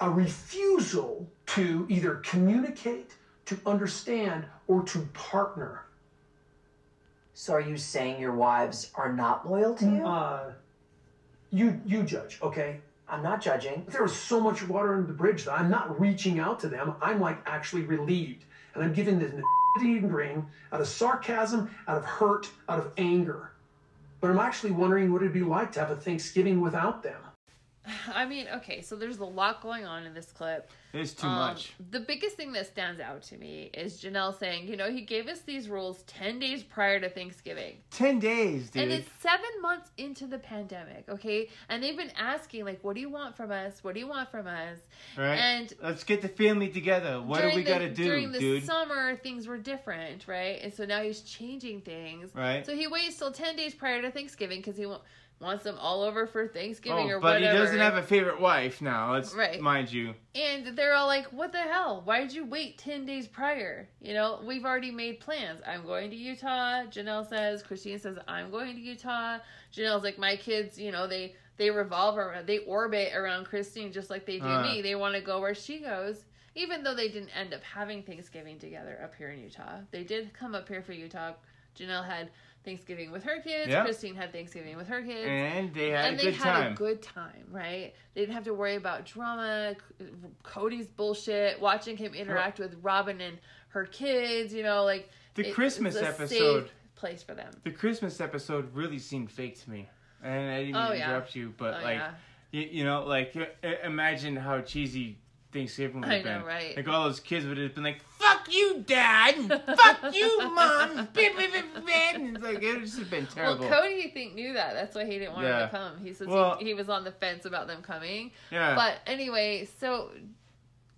[SPEAKER 1] a refusal to either communicate, to understand, or to partner?
[SPEAKER 4] So are you saying your wives are not loyal to you?
[SPEAKER 1] Uh, you you judge, okay?
[SPEAKER 4] I'm not judging.
[SPEAKER 1] There was so much water under the bridge that I'm not reaching out to them. I'm like actually relieved. And I'm giving this ring out of sarcasm, out of hurt, out of anger. But I'm actually wondering what it'd be like to have a Thanksgiving without them.
[SPEAKER 2] I mean, okay, so there's a lot going on in this clip.
[SPEAKER 3] It's too
[SPEAKER 2] Um,
[SPEAKER 3] much.
[SPEAKER 2] The biggest thing that stands out to me is Janelle saying, you know, he gave us these rules 10 days prior to Thanksgiving.
[SPEAKER 3] Ten days, dude.
[SPEAKER 2] And it's seven months into the pandemic, okay? And they've been asking, like, what do you want from us? What do you want from us?
[SPEAKER 3] right?
[SPEAKER 2] And
[SPEAKER 3] Let's get the family together. What do we
[SPEAKER 2] the-
[SPEAKER 3] gotta do,
[SPEAKER 2] During the
[SPEAKER 3] dude?
[SPEAKER 2] summer, things were different, right? And so now he's changing things.
[SPEAKER 3] Right.
[SPEAKER 2] So he waits till 10 days prior to Thanksgiving because he wa- wants them all over for Thanksgiving
[SPEAKER 3] Oh,
[SPEAKER 2] or
[SPEAKER 3] but
[SPEAKER 2] whatever.
[SPEAKER 3] But he doesn't have a favorite wife now. Let's
[SPEAKER 2] Right.
[SPEAKER 3] mind you.
[SPEAKER 2] And they're all like, what the hell? Why did you wait 10 days prior? You know, we've already made plans. I'm going to Utah. Janelle says, Christine says, I'm going to Utah. Janelle's like, my kids, you know, they, they revolve around, they orbit around Christine just like they do
[SPEAKER 3] Uh.
[SPEAKER 2] me. They want to go where she goes. Even though they didn't end up having Thanksgiving together up here in Utah, they did come up here for Utah. Janelle had Thanksgiving with her kids.
[SPEAKER 3] Yeah.
[SPEAKER 2] Christine had Thanksgiving with her kids
[SPEAKER 3] And they had
[SPEAKER 2] and
[SPEAKER 3] a
[SPEAKER 2] they
[SPEAKER 3] good
[SPEAKER 2] had
[SPEAKER 3] time.
[SPEAKER 2] a good time, right? They didn't have to worry about drama, Cody's bullshit, watching him interact with Robin and her kids. You know, like
[SPEAKER 3] The
[SPEAKER 2] it-
[SPEAKER 3] Christmas episode-
[SPEAKER 2] place for them.
[SPEAKER 3] the Christmas episode really seemed fake to me. And I didn't
[SPEAKER 2] Oh,
[SPEAKER 3] to
[SPEAKER 2] yeah.
[SPEAKER 3] interrupt you, but
[SPEAKER 2] Oh,
[SPEAKER 3] like,
[SPEAKER 2] yeah.
[SPEAKER 3] you, you know, like imagine how cheesy Thanksgiving would have been.
[SPEAKER 2] right?
[SPEAKER 3] Like all those kids would have been like, "Fuck you, dad! Fuck [laughs] you, mom!" [laughs] And it's like it would just have been terrible.
[SPEAKER 2] Well, Cody, I think, knew that. That's why he didn't want
[SPEAKER 3] Yeah.
[SPEAKER 2] them to come. He says
[SPEAKER 3] Well-
[SPEAKER 2] he, he was on the fence about them coming.
[SPEAKER 3] yeah,
[SPEAKER 2] But anyway, so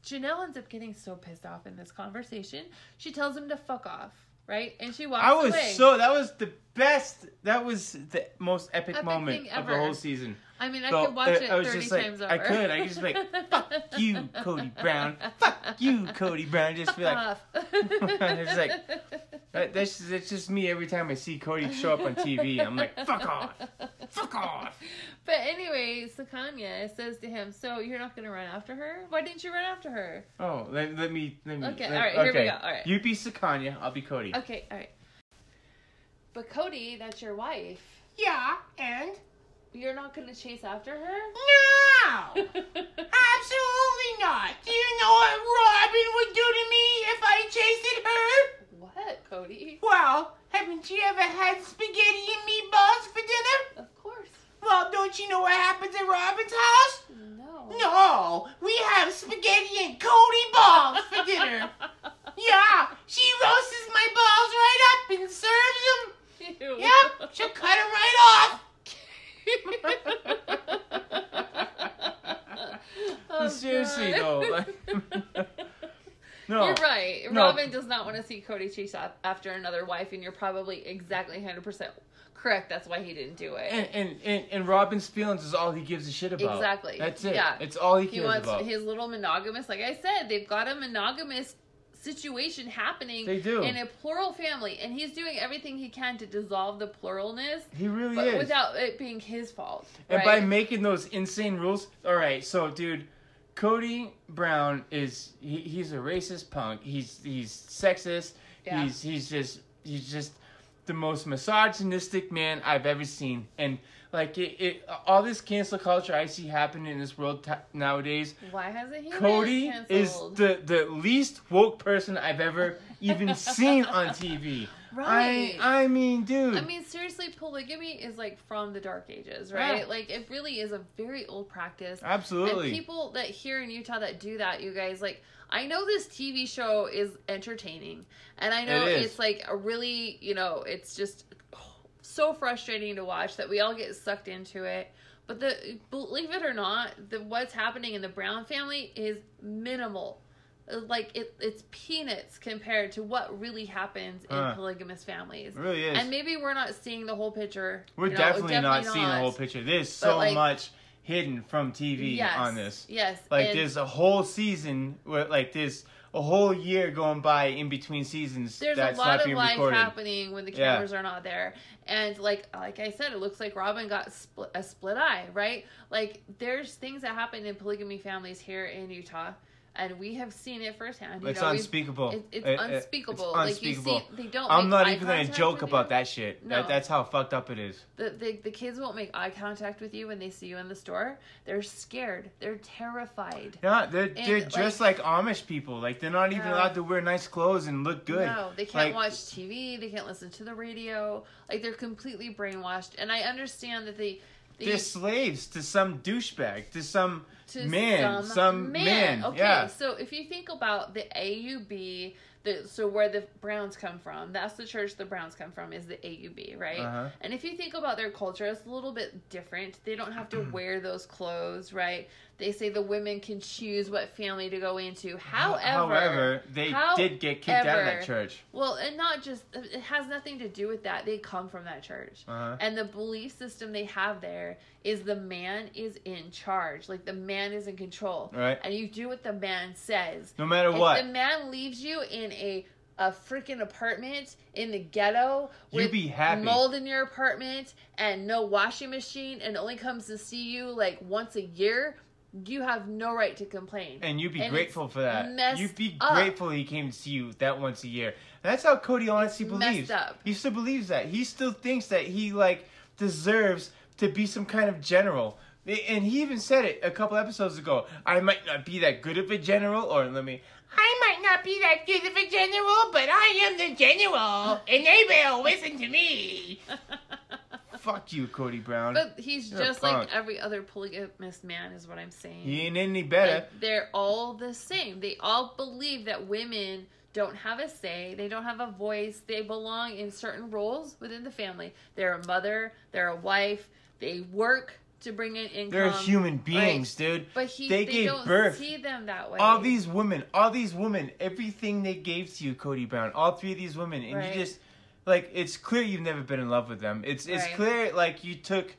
[SPEAKER 2] Janelle ends up getting so pissed off in this conversation. She tells him to fuck off, right? And she walks
[SPEAKER 3] I was
[SPEAKER 2] away.
[SPEAKER 3] so that was the best. That was the most epic,
[SPEAKER 2] Epic
[SPEAKER 3] moment of the whole season.
[SPEAKER 2] I mean, I
[SPEAKER 3] So,
[SPEAKER 2] could watch it
[SPEAKER 3] I was
[SPEAKER 2] 30
[SPEAKER 3] just like-
[SPEAKER 2] times over.
[SPEAKER 3] I could. I could just be like, [laughs] "Fuck you, Cody Brown. Fuck you, Cody Brown." Just be like,
[SPEAKER 2] off. [laughs]
[SPEAKER 3] It's like- that, that's just, that's just me every time I see Cody show up on TV. I'm like, "Fuck off, fuck off."
[SPEAKER 2] But anyway, Sukanya says to him, "So you're not going to run after her? Why didn't you run after her?"
[SPEAKER 3] Oh, let, let me let me.
[SPEAKER 2] Okay,
[SPEAKER 3] let-
[SPEAKER 2] all right, here we go, all right.
[SPEAKER 3] You be Sukanya, I'll be Cody.
[SPEAKER 2] Okay, all right. But Cody, that's your wife.
[SPEAKER 3] Yeah, and
[SPEAKER 2] You're not going to chase after her?
[SPEAKER 3] no, [laughs] absolutely not. Do you know what Robin would do to me if I chased her?
[SPEAKER 2] What, Cody?
[SPEAKER 3] Well, haven't you ever had spaghetti and meatballs for dinner?
[SPEAKER 2] Of course.
[SPEAKER 3] Well, don't you know what happens at Robin's house?
[SPEAKER 2] No.
[SPEAKER 3] No, we have spaghetti and Cody balls for dinner. [laughs] Yeah, she roasts my balls right up and serves them.
[SPEAKER 2] Ew.
[SPEAKER 3] Yep, she'll cut them right off. [laughs]
[SPEAKER 2] Oh,
[SPEAKER 3] Seriously though, like, [laughs] no,
[SPEAKER 2] You're right.
[SPEAKER 3] No.
[SPEAKER 2] Robin does not want to see Cody chase after another wife, and you're probably exactly 100% correct. That's why he didn't do it.
[SPEAKER 3] And, and and and Robin's feelings is all he gives a shit about.
[SPEAKER 2] Exactly.
[SPEAKER 3] That's it.
[SPEAKER 2] Yeah.
[SPEAKER 3] It's all he
[SPEAKER 2] he
[SPEAKER 3] cares
[SPEAKER 2] wants
[SPEAKER 3] about.
[SPEAKER 2] his little monogamous, like I said, they've got a monogamous situation happening
[SPEAKER 3] They do.
[SPEAKER 2] in a plural family, and he's doing everything he can to dissolve the pluralness,
[SPEAKER 3] he really
[SPEAKER 2] but
[SPEAKER 3] is.
[SPEAKER 2] without it being his fault.
[SPEAKER 3] And
[SPEAKER 2] right?
[SPEAKER 3] by making those insane rules, all right. So, dude, Cody Brown is he, he's a racist punk. He's he's sexist.
[SPEAKER 2] Yeah.
[SPEAKER 3] He's he's just he's just the most misogynistic man I've ever seen. And like it, it all this cancel culture I see happening in this world t- nowadays.
[SPEAKER 2] Why hasn't he been
[SPEAKER 3] Cody is the the least woke person I've ever even seen on [laughs] TV.
[SPEAKER 2] Right.
[SPEAKER 3] I I mean, dude.
[SPEAKER 2] I mean, seriously, polygamy is like from the dark ages, right?
[SPEAKER 3] Yeah.
[SPEAKER 2] Like, it really is a very old practice.
[SPEAKER 3] absolutely.
[SPEAKER 2] And people that here in Utah that do that, you guys, like, I know this TV show is entertaining, and I know
[SPEAKER 3] It
[SPEAKER 2] it's like a really, you know, it's just so frustrating to watch that we all get sucked into it. But the believe it or not, the what's happening in the Brown family is minimal. Like it, it's peanuts compared to what really happens in
[SPEAKER 3] Huh.
[SPEAKER 2] polygamous families.
[SPEAKER 3] it really is.
[SPEAKER 2] And maybe we're not seeing the whole picture.
[SPEAKER 3] We're
[SPEAKER 2] you know,
[SPEAKER 3] definitely, not seeing the whole picture. There's so
[SPEAKER 2] like-
[SPEAKER 3] much hidden from TV
[SPEAKER 2] Yes,
[SPEAKER 3] on this.
[SPEAKER 2] Yes.
[SPEAKER 3] Like
[SPEAKER 2] and
[SPEAKER 3] there's a whole season where like there's a whole year going by in between seasons
[SPEAKER 2] there's
[SPEAKER 3] that's
[SPEAKER 2] a lot
[SPEAKER 3] not
[SPEAKER 2] of life
[SPEAKER 3] recorded.
[SPEAKER 2] happening when the
[SPEAKER 3] Yeah.
[SPEAKER 2] cameras are not there. And like like I said, it looks like Robin got split, a split eye, right? Like there's things that happen in polygamy families here in Utah, and we have seen it firsthand. You
[SPEAKER 3] It's
[SPEAKER 2] know,
[SPEAKER 3] unspeakable.
[SPEAKER 2] It, it's
[SPEAKER 3] It-
[SPEAKER 2] unspeakable.
[SPEAKER 3] it's
[SPEAKER 2] Like
[SPEAKER 3] unspeakable.
[SPEAKER 2] you see, they don't.
[SPEAKER 3] I'm not even gonna joke about
[SPEAKER 2] you.
[SPEAKER 3] that shit.
[SPEAKER 2] No.
[SPEAKER 3] That, that's how fucked up it is.
[SPEAKER 2] The, the the kids won't make eye contact with you when they see you in the store. They're scared. They're terrified.
[SPEAKER 3] Yeah, they're they're
[SPEAKER 2] like-
[SPEAKER 3] dressed like, Amish people. Like they're not even
[SPEAKER 2] Yeah.
[SPEAKER 3] allowed to wear nice clothes and look good.
[SPEAKER 2] No, they can't
[SPEAKER 3] Like-
[SPEAKER 2] watch TV. They can't listen to the radio. Like they're completely brainwashed. And I understand that they
[SPEAKER 3] they're slaves to some douchebag, to some
[SPEAKER 2] to
[SPEAKER 3] man, some, man.
[SPEAKER 2] Okay,
[SPEAKER 3] Yeah.
[SPEAKER 2] so if you think about the AUB, the so where the Browns come from, that's the church the Browns come from is the AUB, right?
[SPEAKER 3] Uh-huh.
[SPEAKER 2] And if you think about their culture, it's a little bit different. They don't have to [clears throat] wear those clothes, right? They say the women can choose what family to go into. However,
[SPEAKER 3] However, they did get kicked out of that church.
[SPEAKER 2] Well, and not just it has nothing to do with that. They come from that church.
[SPEAKER 3] Uh-huh.
[SPEAKER 2] And the belief system they have there is the man is in charge. Like the man is in control.
[SPEAKER 3] Right.
[SPEAKER 2] And you do what the man says.
[SPEAKER 3] No matter
[SPEAKER 2] if
[SPEAKER 3] what.
[SPEAKER 2] the man leaves you in a a freaking apartment in the ghetto
[SPEAKER 3] You
[SPEAKER 2] with
[SPEAKER 3] be happy.
[SPEAKER 2] mold in your apartment and no washing machine and only comes to see you like once a year, you have no right to complain.
[SPEAKER 3] And you'd be
[SPEAKER 2] And
[SPEAKER 3] grateful for that. You'd be
[SPEAKER 2] up.
[SPEAKER 3] grateful he came to see you that once a year. That's how Cody honestly
[SPEAKER 2] It's
[SPEAKER 3] believes.
[SPEAKER 2] up.
[SPEAKER 3] He still believes that. He still thinks that he like deserves to be some kind of general. And he even said it a couple episodes ago. I might not be that good of a general, or let me. I might not be that good of a general, but I am the general, and they will listen to me. [laughs] Fuck you, Cody Brown.
[SPEAKER 2] But he's
[SPEAKER 3] You're
[SPEAKER 2] just like every other polygamous man, is what I'm saying.
[SPEAKER 3] he ain't any better.
[SPEAKER 2] Like, they're all the same. They all believe that women don't have a say, they don't have a voice, they belong in certain roles within the family. They're a mother, they're a wife, they work to bring in income.
[SPEAKER 3] They're human beings, dude.
[SPEAKER 2] But he,
[SPEAKER 3] they,
[SPEAKER 2] they,
[SPEAKER 3] gave
[SPEAKER 2] don't
[SPEAKER 3] birth.
[SPEAKER 2] see them that way.
[SPEAKER 3] all these women, all these women, everything they gave to you, Cody Brown, all three of these women, and
[SPEAKER 2] Right.
[SPEAKER 3] you just like it's clear you've never been in love with them. It's it's
[SPEAKER 2] Right.
[SPEAKER 3] clear like you took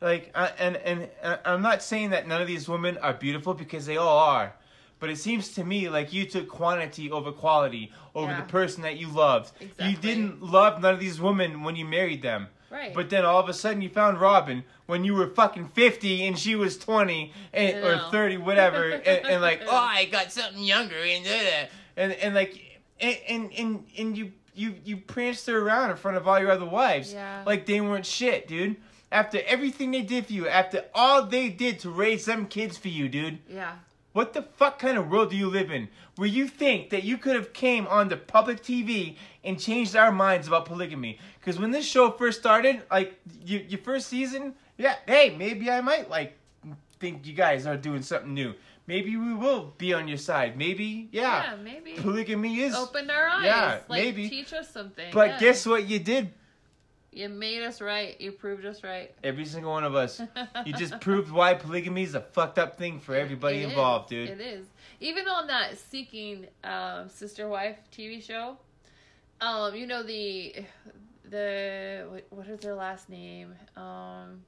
[SPEAKER 3] like uh, and, and and I'm not saying that none of these women are beautiful because they all are. But it seems to me like you took quantity over quality over
[SPEAKER 2] Yeah.
[SPEAKER 3] the person that you loved. You didn't love none of these women when you married them.
[SPEAKER 2] Right.
[SPEAKER 3] But then all of a sudden you found Robyn when you were fucking 50 and she was 20 and, or 30, whatever. [laughs] and, and like, oh, I got something younger and da, da. and and like, and and and, and you you you pranced her around in front of all your other wives
[SPEAKER 2] Yeah.
[SPEAKER 3] like they weren't shit, dude. After everything they did for you, after all they did to raise them kids for you, dude.
[SPEAKER 2] yeah.
[SPEAKER 3] What the fuck kind of world do you live in where you think that you could have came on the public TV and changed our minds about polygamy? Because when this show first started, like your, your first season, yeah, hey, maybe I might like think you guys are doing something new. Maybe we will be on your side. Maybe, yeah,
[SPEAKER 2] Yeah, maybe.
[SPEAKER 3] polygamy is.
[SPEAKER 2] Opened our eyes.
[SPEAKER 3] Yeah,
[SPEAKER 2] like,
[SPEAKER 3] maybe.
[SPEAKER 2] Teach us something.
[SPEAKER 3] But
[SPEAKER 2] yeah.
[SPEAKER 3] guess what you did?
[SPEAKER 2] You made us right. You proved us right.
[SPEAKER 3] Every single one of us. You just [laughs] proved why polygamy is a fucked up thing for everybody
[SPEAKER 2] It is.
[SPEAKER 3] involved, dude.
[SPEAKER 2] It is. Even on that Seeking um, Sister Wife TV show, um, you know the the what, what is their last name? Um,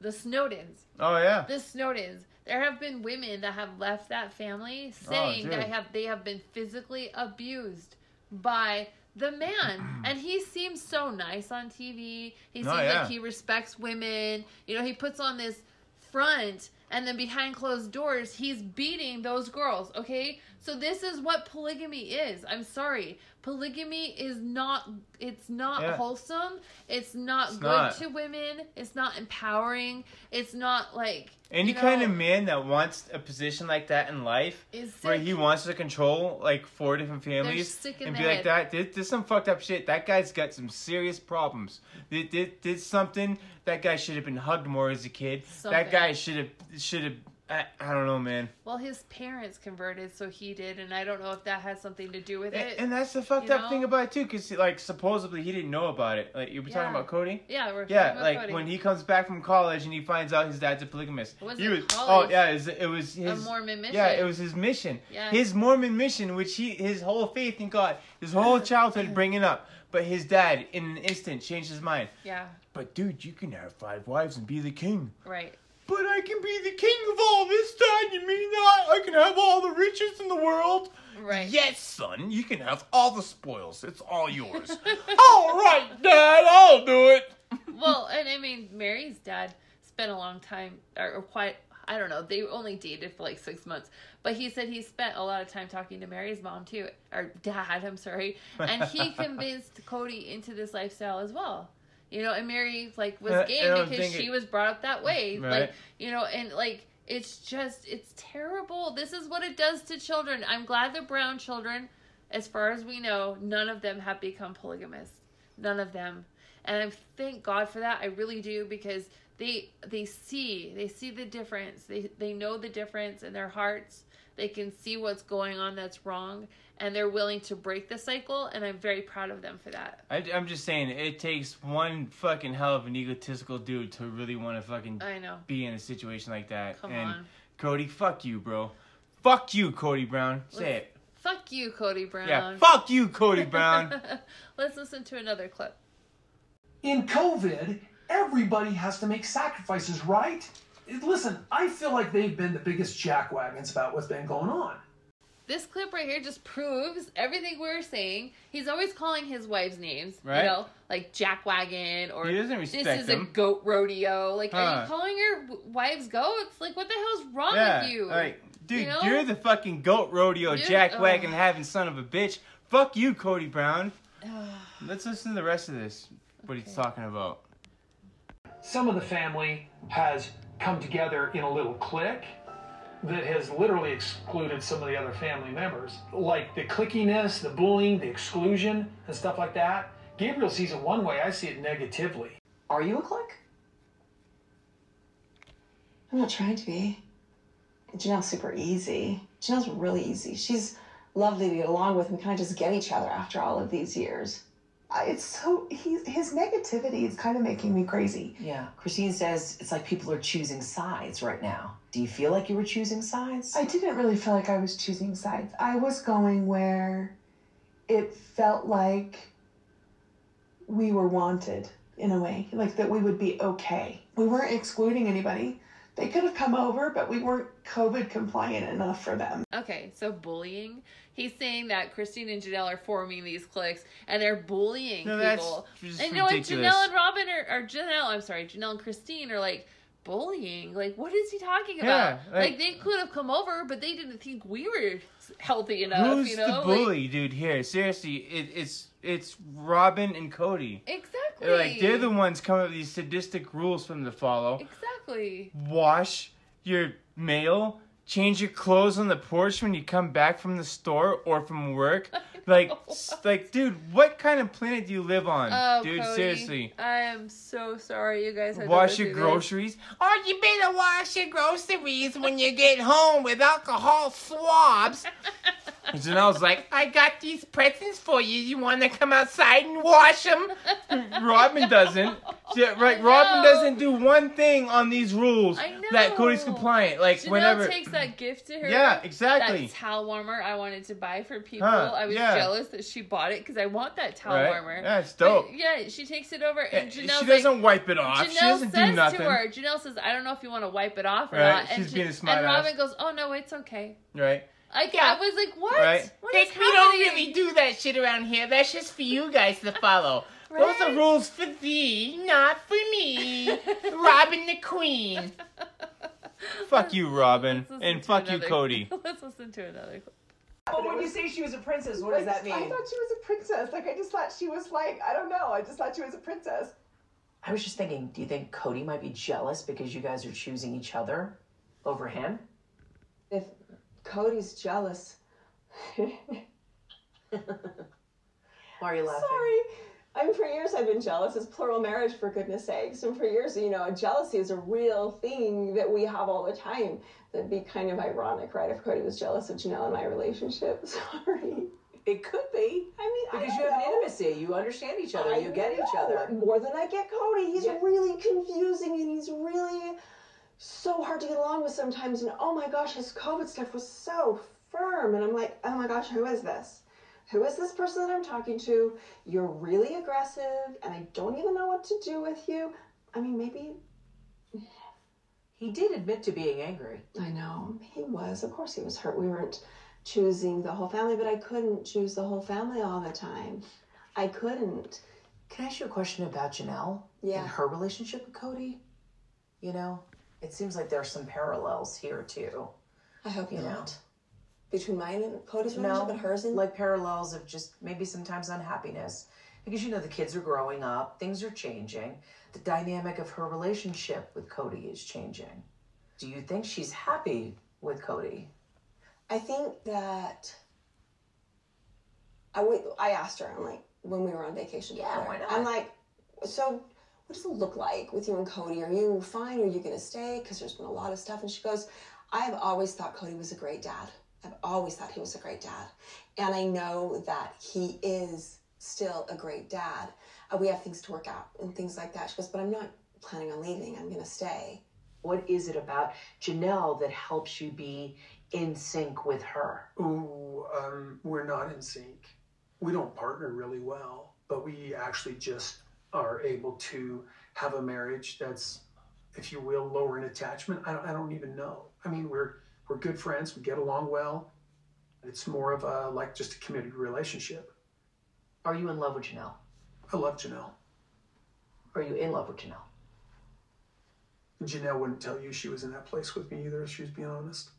[SPEAKER 2] the Snowdens.
[SPEAKER 3] Oh yeah.
[SPEAKER 2] The Snowdens. There have been women that have left that family
[SPEAKER 3] Oh,
[SPEAKER 2] saying
[SPEAKER 3] dude.
[SPEAKER 2] that have they have been physically abused by the man. [clears throat] and he seems so nice on TV. He seems
[SPEAKER 3] Oh, yeah.
[SPEAKER 2] like he respects women. You know, he puts on this front and then behind closed doors he's beating those girls, okay? So this is what polygamy is. I'm sorry. Polygamy is not it's not
[SPEAKER 3] Yeah.
[SPEAKER 2] wholesome. It's not
[SPEAKER 3] It's
[SPEAKER 2] good
[SPEAKER 3] not.
[SPEAKER 2] to women. It's not empowering. It's not like
[SPEAKER 3] Any
[SPEAKER 2] you
[SPEAKER 3] kind of man that wants a position like that in life,
[SPEAKER 2] is
[SPEAKER 3] where he wants to control like four different families and be like
[SPEAKER 2] head.
[SPEAKER 3] that, there's, there's some fucked up shit. That guy's got some serious problems. Did, did, did something. That guy should have been hugged more as a kid.
[SPEAKER 2] Something.
[SPEAKER 3] That guy should have should have. I, I don't know, man.
[SPEAKER 2] Well, his parents converted, so he did, and I don't know if that has something to do with it.
[SPEAKER 3] and that's the fucked up thing about it too, because like supposedly he didn't know about it. Like you were talking
[SPEAKER 2] Yeah.
[SPEAKER 3] about Cody.
[SPEAKER 2] yeah, we're
[SPEAKER 3] Yeah,
[SPEAKER 2] talking about
[SPEAKER 3] like
[SPEAKER 2] Cody.
[SPEAKER 3] when he comes back from college and he finds out his dad's a polygamist.
[SPEAKER 2] Wasn't
[SPEAKER 3] he was, oh,
[SPEAKER 2] college.
[SPEAKER 3] Oh yeah, it was, it was
[SPEAKER 2] a
[SPEAKER 3] his
[SPEAKER 2] Mormon mission.
[SPEAKER 3] Yeah, it was his mission.
[SPEAKER 2] Yeah.
[SPEAKER 3] His Mormon mission, which he his whole faith in God, his whole [laughs] childhood bringing up. But his dad, in an instant, changed his mind.
[SPEAKER 2] Yeah,
[SPEAKER 3] But dude, you can have five wives and be the king.
[SPEAKER 2] right.
[SPEAKER 3] But I can be the king of all this, time. You mean that? I can have all the riches in the world.
[SPEAKER 2] Right.
[SPEAKER 3] Yes, son. You can have all the spoils. It's all yours. [laughs] all right, Dad. I'll do it.
[SPEAKER 2] well, and I mean, Meri's dad spent a long time, or, or quite, I don't know, they only dated for like six months. But he said he spent a lot of time talking to Meri's mom too, or dad, I'm sorry. And he [laughs] convinced Cody into this lifestyle as well. You know, and Meri like was
[SPEAKER 3] Uh, I don't
[SPEAKER 2] because she
[SPEAKER 3] it-
[SPEAKER 2] was brought up that way.
[SPEAKER 3] Right.
[SPEAKER 2] Like, you know, and like it's just it's terrible. This is what it does to children. I'm glad the brown children, as far as we know, none of them have become polygamous. None of them. and I thank God for that. I really do because they they see they see the difference. They they know the difference in their hearts. They can see what's going on that's wrong, and they're willing to break the cycle. And I'm very proud of them for that.
[SPEAKER 3] I, I'm just saying, it takes one fucking hell of an egotistical dude to really want to fucking
[SPEAKER 2] I know.
[SPEAKER 3] be in a situation like that.
[SPEAKER 2] Come
[SPEAKER 3] and
[SPEAKER 2] on.
[SPEAKER 3] Cody, fuck you, bro. Fuck you, Cody Brown. Say it.
[SPEAKER 2] Fuck you, Cody Brown.
[SPEAKER 3] Yeah, fuck you, Cody Brown. [laughs]
[SPEAKER 2] Let's listen to another clip.
[SPEAKER 1] In COVID, everybody has to make sacrifices, right? Listen, I feel like they've been the biggest jackwagons about what's been going on.
[SPEAKER 2] This clip right here just proves everything we are saying. He's always calling his wives names,
[SPEAKER 3] Right.
[SPEAKER 2] you know, like jackwagon or
[SPEAKER 3] He doesn't
[SPEAKER 2] this is
[SPEAKER 3] them.
[SPEAKER 2] a goat rodeo. Like, are you calling your w- wives goats? Like, what the hell's wrong
[SPEAKER 3] yeah,
[SPEAKER 2] with you?
[SPEAKER 3] like, dude,
[SPEAKER 2] You know?
[SPEAKER 3] you're the fucking goat rodeo
[SPEAKER 2] You're-
[SPEAKER 3] jackwagon
[SPEAKER 2] ugh.
[SPEAKER 3] having son of a bitch. Fuck you, Cody Brown. [sighs] Let's listen to the rest of this. What he's talking about.
[SPEAKER 1] Some of the family has come together in a little clique that has literally excluded some of the other family members. Like the clickiness, the bullying, the exclusion, and stuff like that. Gabriel sees it one way, I see it negatively.
[SPEAKER 4] Are you a clique?
[SPEAKER 5] I'm not trying to be. Janelle's super easy. Janelle's really easy. She's lovely to get along with. We kind of just get each other after all of these years.
[SPEAKER 7] I- It's so he's his negativity is kind of making me crazy.
[SPEAKER 4] Yeah. Christine says it's like people are choosing sides right now. Do you feel like you were choosing sides?
[SPEAKER 7] I didn't really feel like I was choosing sides. I was going where it felt like we were wanted in a way, like that we would be okay. We weren't excluding anybody. They could have come over, but we weren't COVID compliant enough for them.
[SPEAKER 2] Okay, so bullying. He's saying that Christine and Janelle are forming these cliques and they're bullying
[SPEAKER 3] No, that's
[SPEAKER 2] people.
[SPEAKER 3] just
[SPEAKER 2] and you know what?
[SPEAKER 3] ridiculous.
[SPEAKER 2] Janelle and Robyn are, or Janelle, I'm sorry, Janelle and Christine are like bullying. Like, what is he talking about?
[SPEAKER 3] Yeah,
[SPEAKER 2] like,
[SPEAKER 3] like-
[SPEAKER 2] they could have come over, but they didn't think we were healthy enough.
[SPEAKER 3] Who's
[SPEAKER 2] you know,
[SPEAKER 3] the
[SPEAKER 2] Like,
[SPEAKER 3] bully, dude? Here, seriously, it, it's it's Robyn and Cody.
[SPEAKER 2] exactly.
[SPEAKER 3] Like they're the ones coming up with these sadistic rules for them to follow.
[SPEAKER 2] exactly.
[SPEAKER 3] Wash your mail, change your clothes on the porch when you come back from the store or from work. [laughs] Like, [laughs] like, dude, what kind of planet do you live on,
[SPEAKER 2] Oh,
[SPEAKER 3] dude?
[SPEAKER 2] Cody,
[SPEAKER 3] Seriously.
[SPEAKER 2] I am so sorry you guys
[SPEAKER 3] Wash your
[SPEAKER 2] this.
[SPEAKER 3] groceries. Oh, you better wash your groceries when you get home with alcohol swabs. [laughs] And I was like, I got these presents for you. You want to come outside and wash them? [laughs] Robyn doesn't. Yeah, right,
[SPEAKER 2] Robyn
[SPEAKER 3] doesn't do one thing on these rules
[SPEAKER 2] I
[SPEAKER 3] that Cody's compliant. Like,
[SPEAKER 2] Janelle
[SPEAKER 3] whenever.
[SPEAKER 2] takes that gift to her.
[SPEAKER 3] Yeah, exactly.
[SPEAKER 2] That towel warmer I wanted to buy for people.
[SPEAKER 3] Huh,
[SPEAKER 2] I was
[SPEAKER 3] yeah.
[SPEAKER 2] Jealous that she bought it because I want that towel
[SPEAKER 3] Right?
[SPEAKER 2] warmer.
[SPEAKER 3] Yeah, it's
[SPEAKER 2] But,
[SPEAKER 3] dope.
[SPEAKER 2] yeah, she takes it over
[SPEAKER 3] Yeah,
[SPEAKER 2] and
[SPEAKER 3] she doesn't
[SPEAKER 2] like,
[SPEAKER 3] wipe it off.
[SPEAKER 2] Janelle
[SPEAKER 3] she doesn't
[SPEAKER 2] says
[SPEAKER 3] do nothing.
[SPEAKER 2] to her, Janelle says, I don't know if you want to wipe it off or
[SPEAKER 3] Right,
[SPEAKER 2] not. And,
[SPEAKER 3] she's being a
[SPEAKER 2] and Robyn
[SPEAKER 3] ass.
[SPEAKER 2] goes, Oh no, it's okay.
[SPEAKER 3] Right?
[SPEAKER 2] Like
[SPEAKER 3] Yeah.
[SPEAKER 2] I was like, What?
[SPEAKER 3] Right?
[SPEAKER 2] What
[SPEAKER 3] Like,
[SPEAKER 2] is
[SPEAKER 3] we don't
[SPEAKER 2] happening?"
[SPEAKER 3] really do that shit around here. That's just for you guys to follow. [laughs] Those are rules for thee, not for me. Robyn the Queen. [laughs] Fuck you,
[SPEAKER 2] Robyn.
[SPEAKER 3] And
[SPEAKER 2] to
[SPEAKER 3] fuck you, Cody. [laughs]
[SPEAKER 2] Let's listen to another clip.
[SPEAKER 4] But when you say she was a princess, what does that mean?
[SPEAKER 7] I thought she was a princess. Like I just thought she was like I don't know. I just thought she was a princess.
[SPEAKER 4] I was just thinking, do you think Cody might be jealous because you guys are choosing each other over him?
[SPEAKER 5] If Cody's jealous, [laughs]
[SPEAKER 4] Why are you laughing?
[SPEAKER 5] Sorry. I mean, for years I've been jealous. It's plural marriage, for goodness sakes. And for years, you know, jealousy is a real thing that we have all the time. That'd be kind of ironic, right? If Cody was jealous of Janelle and my relationship. [laughs] Sorry.
[SPEAKER 4] It could be.
[SPEAKER 5] I mean,
[SPEAKER 4] Because
[SPEAKER 5] I
[SPEAKER 4] you have an
[SPEAKER 5] know.
[SPEAKER 4] intimacy. You understand each other.
[SPEAKER 5] I
[SPEAKER 4] You get each other.
[SPEAKER 5] More than I get Cody. He's
[SPEAKER 4] Yeah.
[SPEAKER 5] really confusing and he's really so hard to get along with sometimes. And oh my gosh, his COVID stuff was so firm. And I'm like, oh my gosh, who is this? Who is this person that I'm talking to? You're really aggressive and I don't even know what to do with you. I mean, maybe
[SPEAKER 4] He did admit to being angry.
[SPEAKER 5] I know he was. Of course, he was hurt. We weren't choosing the whole family, but I couldn't choose the whole family all the time. I couldn't.
[SPEAKER 4] Can I ask you a question about Janelle
[SPEAKER 5] Yeah.
[SPEAKER 4] and her relationship with Cody? You know, it seems like there are some parallels here too.
[SPEAKER 5] I hope
[SPEAKER 4] You
[SPEAKER 5] not. Between mine and Cody's
[SPEAKER 4] No,
[SPEAKER 5] relationship and hers and
[SPEAKER 4] like parallels of just maybe sometimes unhappiness because you know the kids are growing up, things are changing. The dynamic of her relationship with Cody is changing. Do you think she's happy with Cody?
[SPEAKER 5] I think that I wait, I asked her. I'm like when we were on vacation.
[SPEAKER 4] Yeah, why not?
[SPEAKER 5] I'm like, So, what does it look like with you and Cody? Are you fine? Are you going to stay? Because there's been a lot of stuff. And she goes, I have always thought Cody was a great dad. I've always thought he was a great dad. And I know that he is still a great dad. Uh, we have things to work out and things like that. She goes, but I'm not planning on leaving. I'm going to stay.
[SPEAKER 4] What is it about Janelle that helps you be in sync with her?
[SPEAKER 1] Ooh, um, we're not in sync. We don't partner really well, but we actually just are able to have a marriage that's, if you will, lower in attachment. I don't, I don't even know. I mean, we're we're good friends. We get along well. It's more of a like just a committed relationship.
[SPEAKER 4] Are you in love with Janelle?
[SPEAKER 1] I love Janelle.
[SPEAKER 4] Are you in love with Janelle?
[SPEAKER 1] Janelle wouldn't tell you she was in that place with me either, if she was being honest.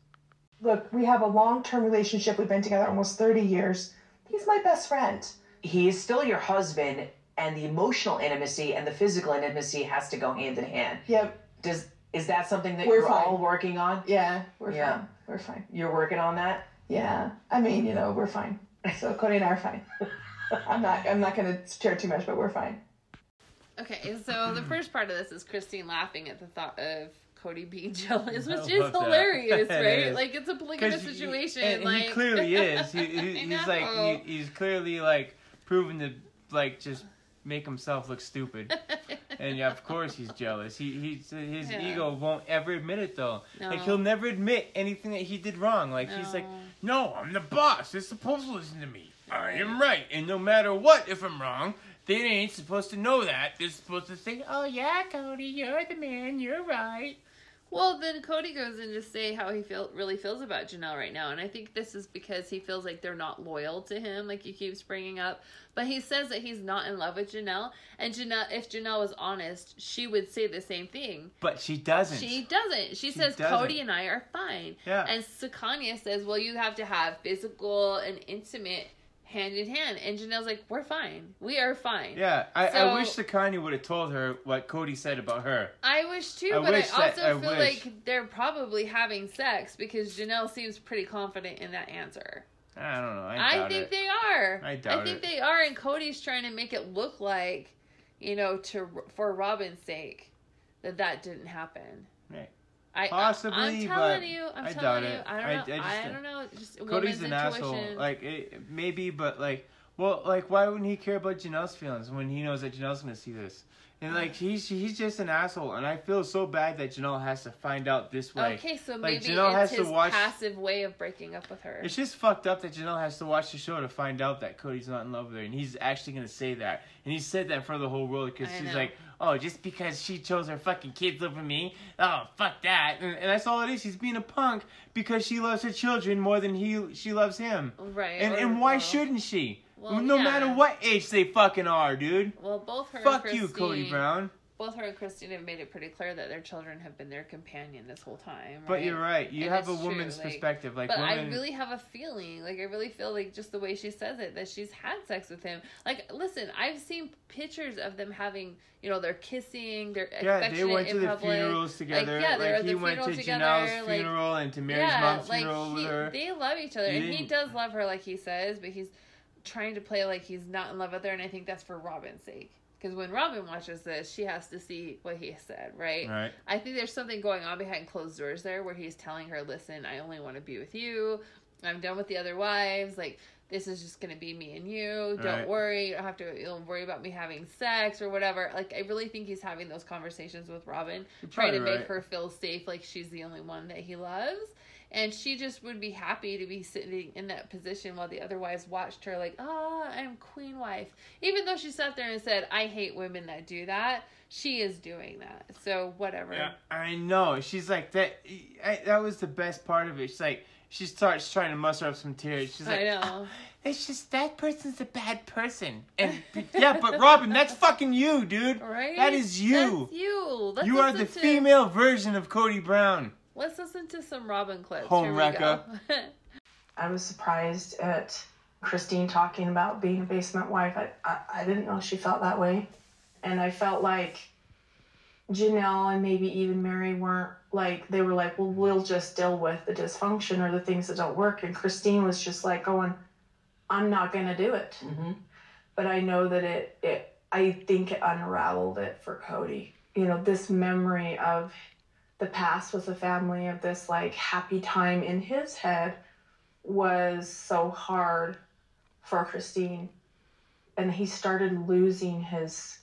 [SPEAKER 7] Look, we have a long term relationship. We've been together almost 30 years. He's my best friend.
[SPEAKER 4] He is still your husband, and the emotional intimacy and the physical intimacy has to go hand in hand.
[SPEAKER 7] Yep.
[SPEAKER 4] Does is that something that
[SPEAKER 7] We're
[SPEAKER 4] you're
[SPEAKER 7] fine.
[SPEAKER 4] all working on?
[SPEAKER 7] Yeah, we're
[SPEAKER 4] Yeah.
[SPEAKER 7] fine. We're fine.
[SPEAKER 4] You're working on that?
[SPEAKER 7] Yeah. I mean, you know, we're fine. So Cody and I are fine. [laughs] I'm not I'm not gonna share too much, but we're fine.
[SPEAKER 2] Okay, so the [clears throat] first part of this is Christine laughing at the thought of Cody being [laughs] jealous,
[SPEAKER 3] I
[SPEAKER 2] which is
[SPEAKER 3] love that. [laughs]
[SPEAKER 2] hilarious,
[SPEAKER 3] It
[SPEAKER 2] right?
[SPEAKER 3] is.
[SPEAKER 2] Like it's a polygamous
[SPEAKER 3] 'Cause he-
[SPEAKER 2] situation.
[SPEAKER 3] and
[SPEAKER 2] like
[SPEAKER 3] he clearly is. He, he- he's like he, he's clearly like proven to like just make himself look stupid. And yeah, of course he's jealous. He he's his
[SPEAKER 2] Yeah.
[SPEAKER 3] ego won't ever admit it though. Like he'll never admit anything that he did wrong. Like he's like, no, I'm the boss. They're supposed to listen to me. I am right, and no matter what, if I'm wrong, they ain't supposed to know that. They're supposed to say, oh yeah, Cody, you're the man. You're right.
[SPEAKER 2] Well, then Cody goes in to say how he feel really feels about Janelle right now, and I think this is because he feels like they're not loyal to him, like he keeps bringing up. But he says that he's not in love with Janelle, and Janelle, if Janelle was honest, she would say the same thing.
[SPEAKER 3] But she doesn't.
[SPEAKER 2] She doesn't. She, says
[SPEAKER 3] doesn't.
[SPEAKER 2] Cody and I are fine.
[SPEAKER 3] Yeah.
[SPEAKER 2] And Sukanya says, well, you have to have physical and intimate hand in hand, and Janelle's like, we're fine. We are fine.
[SPEAKER 3] Yeah, I,
[SPEAKER 2] So-
[SPEAKER 3] I wish Sukanya would have told her what Cody said about her.
[SPEAKER 2] I wish too,
[SPEAKER 3] I
[SPEAKER 2] but
[SPEAKER 3] wish
[SPEAKER 2] I also
[SPEAKER 3] I
[SPEAKER 2] feel
[SPEAKER 3] wish.
[SPEAKER 2] like they're probably having sex because Janelle seems pretty confident in that answer.
[SPEAKER 3] I don't know. I,
[SPEAKER 2] I, think
[SPEAKER 3] it.
[SPEAKER 2] they are.
[SPEAKER 3] I doubt
[SPEAKER 2] think
[SPEAKER 3] it.
[SPEAKER 2] they are, and Cody's trying to make it look like, you know, to for Robyn's sake, that that didn't happen.
[SPEAKER 3] Right.
[SPEAKER 2] I,
[SPEAKER 3] Possibly,
[SPEAKER 2] I, am telling
[SPEAKER 3] but
[SPEAKER 2] you. I'm
[SPEAKER 3] I
[SPEAKER 2] telling
[SPEAKER 3] doubt
[SPEAKER 2] you.
[SPEAKER 3] it.
[SPEAKER 2] I don't know.
[SPEAKER 3] I just
[SPEAKER 2] I,
[SPEAKER 3] don't-
[SPEAKER 2] know. Just
[SPEAKER 3] Cody's an
[SPEAKER 2] intuition.
[SPEAKER 3] asshole. Like it, maybe, but like, well, like why wouldn't he care about Janelle's feelings when he knows that Janelle's gonna see this? And like [sighs] he's he's just an asshole, and I feel so bad that Janelle has to find out this way.
[SPEAKER 2] Okay, so
[SPEAKER 3] Like,
[SPEAKER 2] maybe
[SPEAKER 3] Janelle
[SPEAKER 2] it's
[SPEAKER 3] has to
[SPEAKER 2] his
[SPEAKER 3] watch-
[SPEAKER 2] passive way of breaking up with her.
[SPEAKER 3] It's just fucked up that Janelle has to watch the show to find out that Cody's not in love with her, and he's actually gonna say that, and he said that for the whole world because
[SPEAKER 2] I
[SPEAKER 3] she's
[SPEAKER 2] know.
[SPEAKER 3] like, oh, just because she chose her fucking kids over me, oh fuck that, and, and that's all it is. She's being a punk because she loves her children more than he she loves him,
[SPEAKER 2] Right.
[SPEAKER 3] and and why
[SPEAKER 2] well-
[SPEAKER 3] shouldn't she?
[SPEAKER 2] Well,
[SPEAKER 3] no
[SPEAKER 2] yeah.
[SPEAKER 3] matter what age they fucking are, dude.
[SPEAKER 2] Well, both her
[SPEAKER 3] Fuck you, Cody Brown.
[SPEAKER 2] Both her and Christine have made it pretty clear that their children have been their companion this whole time.
[SPEAKER 3] But you're right. You
[SPEAKER 2] And
[SPEAKER 3] have a
[SPEAKER 2] it's true,
[SPEAKER 3] woman's
[SPEAKER 2] like-
[SPEAKER 3] perspective. Like
[SPEAKER 2] but I really have a feeling, like I really feel like just the way she says it, that she's had sex with him. Like, listen, I've seen pictures of them having, you know, they're kissing, they're
[SPEAKER 3] yeah, they were to the
[SPEAKER 2] public.
[SPEAKER 3] funerals together.
[SPEAKER 2] yeah, they
[SPEAKER 3] like he went to
[SPEAKER 2] together,
[SPEAKER 3] Janelle's
[SPEAKER 2] like-
[SPEAKER 3] funeral and to Meri's
[SPEAKER 2] yeah,
[SPEAKER 3] mom's
[SPEAKER 2] like
[SPEAKER 3] funeral
[SPEAKER 2] he,
[SPEAKER 3] with her.
[SPEAKER 2] they love each other,
[SPEAKER 3] You
[SPEAKER 2] and he
[SPEAKER 3] didn't-
[SPEAKER 2] does love her, like he says, but he's trying to play like he's not in love with her, and I think that's for Robyn's sake. Because when Robyn watches this, she has to see what he said, right?
[SPEAKER 3] Right.
[SPEAKER 2] I think there's something going on behind closed doors there where he's telling her, listen, I only want to be with you. I'm done with the other wives. Like, this is just going to be me and you. Don't
[SPEAKER 3] Right.
[SPEAKER 2] worry. You don't have to you know, worry about me having sex or whatever. Like, I really think he's having those conversations with Robyn,
[SPEAKER 3] You're
[SPEAKER 2] trying to
[SPEAKER 3] probably
[SPEAKER 2] make her feel safe, like she's the only one that he loves. And she just would be happy to be sitting in that position while the other wives watched her, like, oh, I'm queen wife. Even though she sat there and said, I hate women that do that, she is doing that. So, whatever.
[SPEAKER 3] Yeah, I know. She's like that. I, that was the best part of it. She's like, she starts trying to muster up some tears. She's like,
[SPEAKER 2] I know.
[SPEAKER 3] Ah, it's just that person's a bad person. And [laughs] yeah, but Robyn, that's fucking you, dude.
[SPEAKER 2] Right?
[SPEAKER 3] That is you.
[SPEAKER 2] That's you. Let's
[SPEAKER 3] you are the
[SPEAKER 2] to-
[SPEAKER 3] female version of Cody Brown.
[SPEAKER 2] Let's listen to some Robyn clips.
[SPEAKER 3] Home
[SPEAKER 2] Here we
[SPEAKER 3] wrecker.
[SPEAKER 2] go. [laughs]
[SPEAKER 6] I was surprised at Christine talking about being a basement wife. I, I, I didn't know she felt that way. And I felt like Janelle and maybe even Meri weren't like, they were like, well, we'll just deal with the dysfunction or the things that don't work. And Christine was just like going, I'm not going to do it.
[SPEAKER 4] Mhm.
[SPEAKER 6] But I know that it, it, I think it unraveled it for Cody. You know, this memory of the past with the family, of this like happy time in his head was so hard for Christine. And he started losing his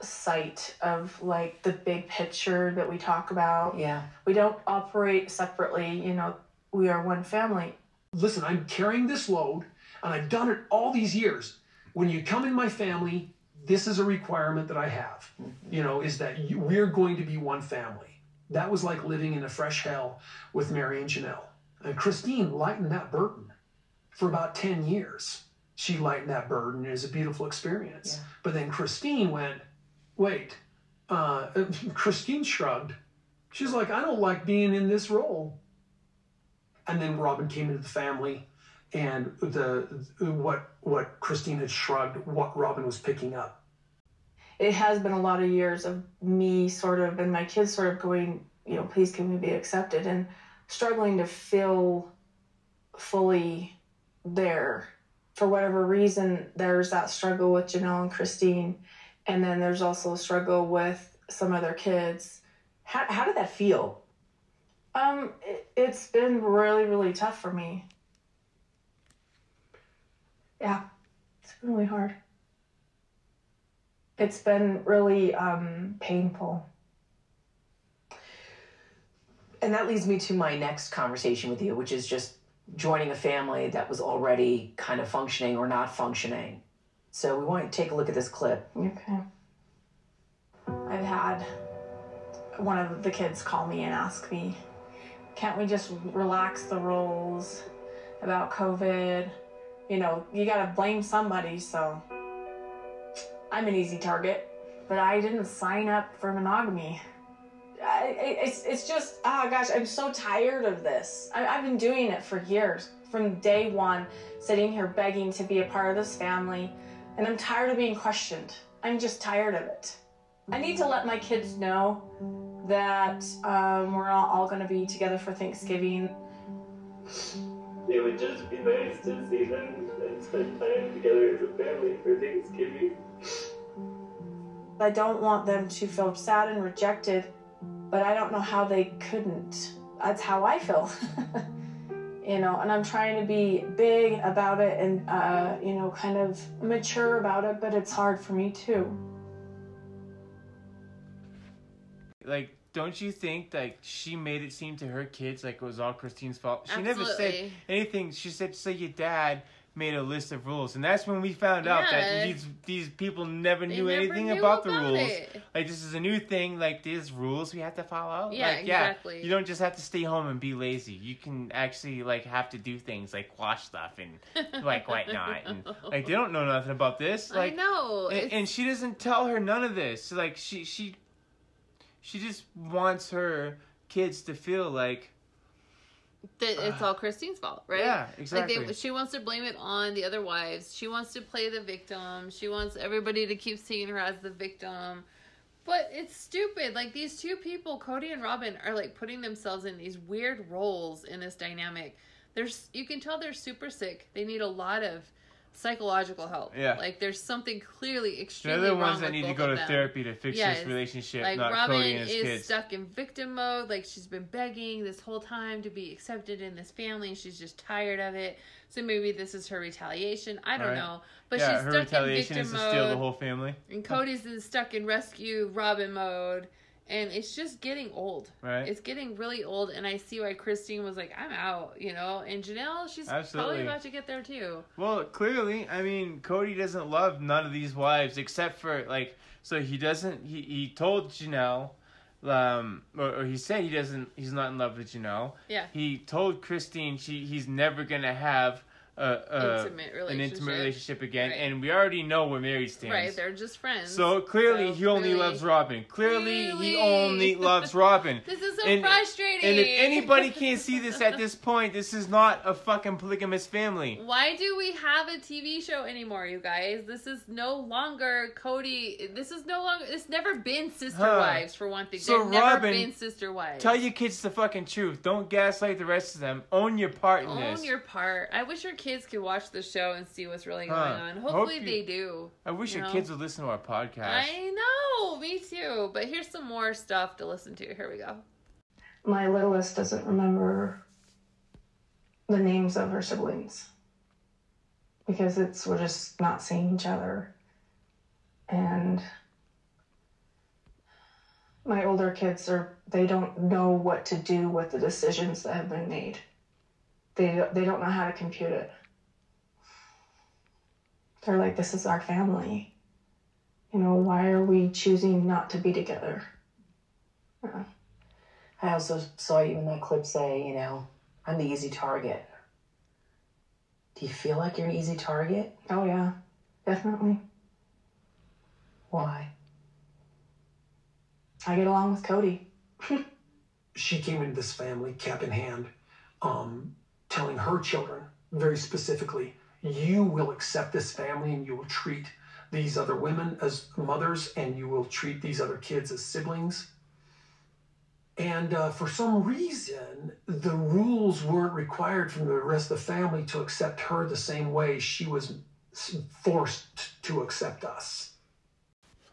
[SPEAKER 6] sight of like the big picture that we talk about.
[SPEAKER 4] Yeah.
[SPEAKER 6] We don't operate separately, you know, we are one family.
[SPEAKER 1] Listen, I'm carrying this load, and I've done it all these years. When you come in my family, this is a requirement that I have. You know, is that you, we're going to be one family. That was like living in a fresh hell with Meri and Janelle. And Christine lightened that burden for about 10 years. She lightened that burden. It was a beautiful experience.
[SPEAKER 4] Yeah.
[SPEAKER 1] But then Christine went, wait, uh, [laughs] Christine shrugged. She's like, I don't like being in this role. And then Robyn came into the family, and the what what Christine had shrugged, what Robyn was picking up.
[SPEAKER 6] It has been a lot of years of me sort of and my kids sort of going, you know, please can we be accepted and struggling to feel fully there. For whatever reason, there's that struggle with Janelle and Christine, and then there's also a struggle with some other kids.
[SPEAKER 4] How, how did that feel?
[SPEAKER 6] Um, it, it's been really, really tough for me. Yeah, it's been really hard. It's been really um, painful.
[SPEAKER 4] And that leads me to my next conversation with you, which is just joining a family that was already kind of functioning or not functioning. So we want to take a look at this clip.
[SPEAKER 6] Okay. I've had one of the kids call me and ask me, can't we just relax the rules about COVID? You know, you gotta blame somebody, so I'm an easy target. But I didn't sign up for monogamy. I, it's, it's just, oh gosh, I'm so tired of this. I, I've been doing it for years. From day one, sitting here begging to be a part of this family, and I'm tired of being questioned. I'm just tired of it. I need to let my kids know that um, we're not all going to be together for Thanksgiving.
[SPEAKER 9] It would just be nice to see them and spend time together as a family for Thanksgiving.
[SPEAKER 6] I don't want them to feel sad and rejected, but I don't know how they couldn't. That's how I feel. [laughs] you know, and I'm trying to be big about it and, uh, you know, kind of mature about it, but it's hard for me too.
[SPEAKER 3] Like, don't you think like she made it seem to her kids like it was all Christine's fault? She never said anything. She said, "So your dad made a list of rules," and that's when we found out that these these people never
[SPEAKER 2] They
[SPEAKER 3] knew
[SPEAKER 2] never
[SPEAKER 3] anything
[SPEAKER 2] knew
[SPEAKER 3] about the rules.
[SPEAKER 2] it.
[SPEAKER 3] Like this is a new thing. Like these rules we have to follow.
[SPEAKER 2] Yeah,
[SPEAKER 3] like,
[SPEAKER 2] exactly.
[SPEAKER 3] You don't just have to stay home and be lazy. You can actually like have to do things like wash stuff and [laughs] like whatnot. And like they don't know nothing about this. Like
[SPEAKER 2] I know.
[SPEAKER 3] and, and she doesn't tell her none of this. Like she she she just wants her kids to feel like
[SPEAKER 2] that it's ah. all Christine's fault, right?
[SPEAKER 3] Yeah, exactly.
[SPEAKER 2] Like they, she wants to blame it on the other wives. She wants to play the victim. She wants everybody to keep seeing her as the victim. But it's stupid. Like these two people, Cody and Robyn, are like putting themselves in these weird roles in this dynamic. There's you can tell they're super sick. They need a lot of psychological help.
[SPEAKER 3] Yeah.
[SPEAKER 2] Like there's something clearly extremely they're
[SPEAKER 3] the
[SPEAKER 2] wrong
[SPEAKER 3] ones that need to go to
[SPEAKER 2] them.
[SPEAKER 3] therapy to fix
[SPEAKER 2] Yes.
[SPEAKER 3] this relationship,
[SPEAKER 2] Like
[SPEAKER 3] not
[SPEAKER 2] Robyn
[SPEAKER 3] Cody and his
[SPEAKER 2] is
[SPEAKER 3] kids.
[SPEAKER 2] stuck in victim mode. Like she's been begging this whole time to be accepted in this family, and she's just tired of it. So maybe this is her retaliation. I don't
[SPEAKER 3] Right.
[SPEAKER 2] know, but
[SPEAKER 3] yeah,
[SPEAKER 2] she's
[SPEAKER 3] her
[SPEAKER 2] stuck
[SPEAKER 3] retaliation
[SPEAKER 2] in
[SPEAKER 3] is
[SPEAKER 2] victim
[SPEAKER 3] to steal the
[SPEAKER 2] mode,
[SPEAKER 3] whole family,
[SPEAKER 2] and Cody's in stuck in rescue Robyn mode, and it's just getting old.
[SPEAKER 3] right?
[SPEAKER 2] It's getting really old, and I see why Christine was like, "I'm out," you know, and Janelle, she's
[SPEAKER 3] Absolutely.
[SPEAKER 2] probably about to get there too.
[SPEAKER 3] Well, clearly, I mean, Cody doesn't love none of these wives except for like. So he doesn't. He he told Janelle, um, or, or he said he doesn't. He's not in love with Janelle.
[SPEAKER 2] Yeah.
[SPEAKER 3] He told Christine she he's never gonna have a, a
[SPEAKER 2] Intimate
[SPEAKER 3] an intimate
[SPEAKER 2] relationship.
[SPEAKER 3] relationship again,
[SPEAKER 2] Right.
[SPEAKER 3] and we already know where Meri stands.
[SPEAKER 2] Right, they're just friends.
[SPEAKER 3] So clearly,
[SPEAKER 2] So
[SPEAKER 3] he only loves Robyn. Clearly, he only [laughs] loves Robyn.
[SPEAKER 2] This is so
[SPEAKER 3] And-
[SPEAKER 2] frustrating.
[SPEAKER 3] And if anybody [laughs] can't see this at this point, this is not a fucking polygamous family.
[SPEAKER 2] Why do we have a TV show anymore, you guys? This is no longer Cody. This is no longer. It's never been sister
[SPEAKER 3] Huh.
[SPEAKER 2] wives for one thing.
[SPEAKER 3] So,
[SPEAKER 2] They've never
[SPEAKER 3] Robyn,
[SPEAKER 2] been sister wives.
[SPEAKER 3] Tell your kids the fucking truth. Don't gaslight the rest of them. Own your part in
[SPEAKER 2] Own
[SPEAKER 3] this.
[SPEAKER 2] your part. I wish your kids could watch the show and see what's really going
[SPEAKER 3] Huh.
[SPEAKER 2] on.
[SPEAKER 3] Hope
[SPEAKER 2] Hopefully
[SPEAKER 3] you-
[SPEAKER 2] they do.
[SPEAKER 3] I wish
[SPEAKER 2] you
[SPEAKER 3] your
[SPEAKER 2] know?
[SPEAKER 3] kids would listen to our podcast.
[SPEAKER 2] I know, me too. But here's some more stuff to listen to. Here we go.
[SPEAKER 6] My littlest doesn't remember the names of her siblings because it's we're just not seeing each other. And my older kids are they don't know what to do with the decisions that have been made. They they don't know how to compute it. They're like this is our family. You know, why are we choosing not to be together? Uh,
[SPEAKER 4] I also saw you in that clip say, you know, I'm the easy target. Do you feel like you're an easy target?
[SPEAKER 6] Oh yeah, definitely.
[SPEAKER 4] Why?
[SPEAKER 6] I get along with Cody. [laughs]
[SPEAKER 1] she came into this family cap in hand, um, telling her children very specifically, you will accept this family and you will treat these other women as mothers and you will treat these other kids as siblings. And uh, for some reason, the rules weren't required from the rest of the family to accept her the same way she was forced to accept us.